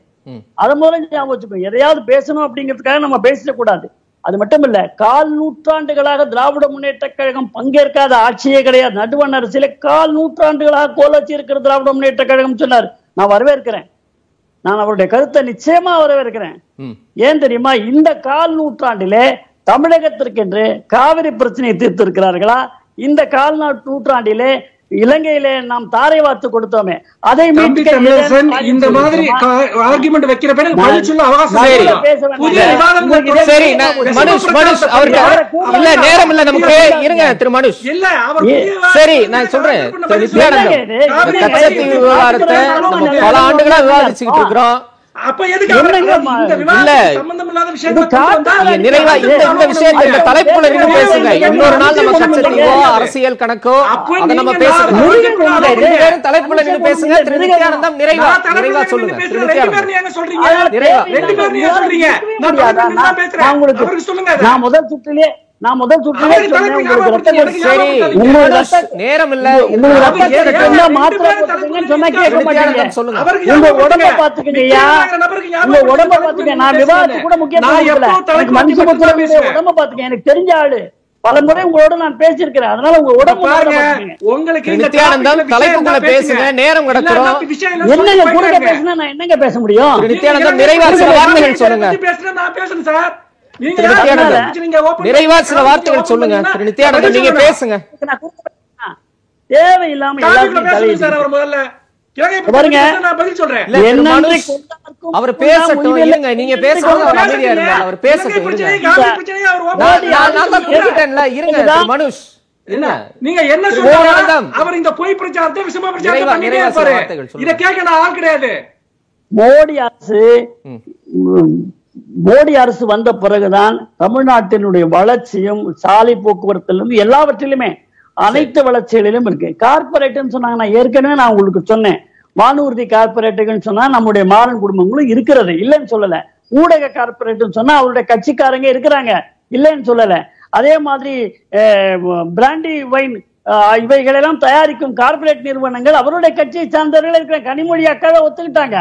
அதை முதல்ல ஞாபகம் எதையாவது பேசணும் அப்படிங்கிறதுக்காக நம்ம பேசிடக்கூடாது அது மட்டும் இல்ல கால் நூற்றாண்டுகளாக திராவிட முன்னேற்ற கழகம் பங்கேற்காத ஆட்சியே கிடையாது. நடுவண் அரசியல கால் நூற்றாண்டுகளாக கோலாச்சி இருக்கிற திராவிட முன்னேற்ற கழகம் சொன்னார். நான் வரவேற்கிறேன். நான் அவருடைய கருத்தை நிச்சயமா வரவேற்கிறேன். ஏன் தெரியுமா? இந்த கால் நூற்றாண்டிலே தமிழகத்திற்கென்று காவிரி பிரச்சனையை தீர்த்திருக்கிறார்களா? இந்த கால் நூற்றாண்டிலே இலங்கையிலே நாம் தாரை வார்த்து கொடுத்தோமே. அதை இந்த மாதிரி ஆர்குமெண்ட் வைக்கிற பதில் சொல்ல அவகாசம் சரி. மனுஷ் மனுஷ் அவருக்கு இல்ல நேரம் இல்ல நமக்கு. இருங்க திரு மனுஷ். இல்ல சரி நான் சொல்றேன். விவகாரத்தை நம்ம பல ஆண்டுகளா விவாதிச்சுக்கிட்டு இருக்கிறோம். அரசியல் கணக்கோ நம்ம பேசுறோம் தலைப்புல இருந்து பேசுங்க. திரு முருகன் நித்யானந்தம் நிறைவா. நிறைவா சொல்லுங்க. நிறைவா. நான் உங்களுக்கு சொல்லுங்க. நான் முதல் சுற்றிலே நான் முதல் சுற்றிலே நேரம் இல்ல சொன்னா கேட்க மாட்டீங்க. சொல்லுங்க. உங்க உடம்ப கொடுங்க. பாத்துக்கங்க நித்யானந்த ஐயா. நபருக்கு உங்க ஞாபகம் உடம்ப கொடுங்க. பாத்துக்க நான் கூட மனுஷ பேசுறேன். உடம்ப பாத்துக்க எனக்கு தெரிஞ்ச ஆளு. பல முறை உங்களோட நான் பேசியிருக்கிறேன். அதனால உங்க உடம்ப உங்களுக்கு நித்யானந்தம் தலைப்புக்குள்ள பேசுங்க. நேரம் கிடக்கிறோம். என்னங்க போயிட்டாங்க. பேசினா நான் என்னங்க பேச முடியும்? நித்யானந்தம் எனக்கு நிறைவா சில பேசுங்க. வார்த்தைகள் சொல்லுங்க. பேசுறேன், நான் பேசுறேன் சார். நிறைவா சில வார்த்தைகள் சொல்லுங்க. திரு நித்யானந்தம் நீங்க பேசுங்க. தேவையில்லாம அவர் பாருங்க. பேசட்டும். இருங்க நீங்க பேசுறது அவர் அமைதியா இருந்தார் அவர் பேசட்டும் நான். கேட்டுட்டேன்ல இருங்க மனுஷ் நீங்க என்ன சொல்றாங்க. அவர் இந்த பொய் பிரச்சாரத்தை விஷம பிரச்சாரத்தை நிறைவா- பண்ணிட்டே இருப்பாரு. இத கேட்க நான் ஆள் கிடையாது. மோடி அரசு மோடி அரசு வந்த பிறகுதான் தமிழ்நாட்டினுடைய வளர்ச்சியும் சாலை போக்குவரத்திலும் எல்லாவற்றிலுமே அனைத்து வளர்ச்சிகளிலும் இருக்கு. கார்பரேட்னு சொன்னாங்க நான் ஏற்கனவே நான் உங்களுக்கு சொன்னேன். வானூர்தி கார்பரேட்டுகள்னு சொன்னா நம்முடைய மாறன் குடும்பங்களும் இருக்கிறது. இல்லைன்னு சொல்லல. ஊடக கார்பரேட்னு சொன்னா அவருடைய கட்சிக்காரங்க இருக்கிறாங்க. இல்லைன்னு சொல்லல. அதே மாதிரி பிராண்டி வைன் இவைகளெல்லாம் தயாரிக்கும் கார்பரேட் நிறுவனங்கள் அவருடைய கட்சியை சார்ந்தவர்கள் இருக்கிற கனிமொழி அக்காவை ஒத்துக்கிட்டாங்க.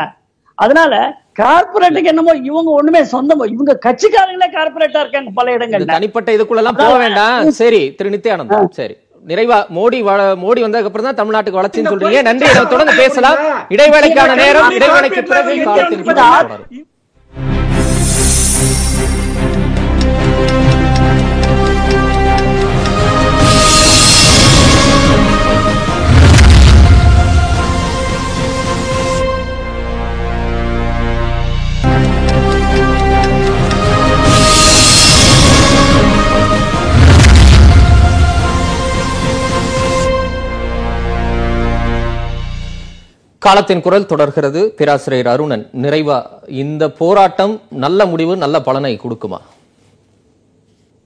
அதனால கார்ப்பரேட்டுக்கு என்னமோ இவங்க ஒண்ணுமே சொந்தமோ இவங்க கட்சிக்காரங்களே கார்ப்பரேட்டா இருக்காங்க பல இடங்கள்ல. தனிப்பட்ட இதுக்குள்ள எல்லாம் போக வேண்டாம். சரி திரு நித்யானந்தம் சரி. நிறைவா மோடி மோடி வந்ததுக்கு அப்புறம் தான் தமிழ்நாட்டுக்கு வளர்ச்சின்னு சொல்றீங்க. நன்றி. தொடர்ந்து பேசலாம். இடைவேளைக்கான நேரம் இடைவேளைக்கு பிறகு காலத்தின் குரல் தொடர்கிறது. பேராசிரியர் அருணன் நிறைவா இந்த போராட்டம் நல்ல முடிவு நல்ல பலனை கொடுக்குமா?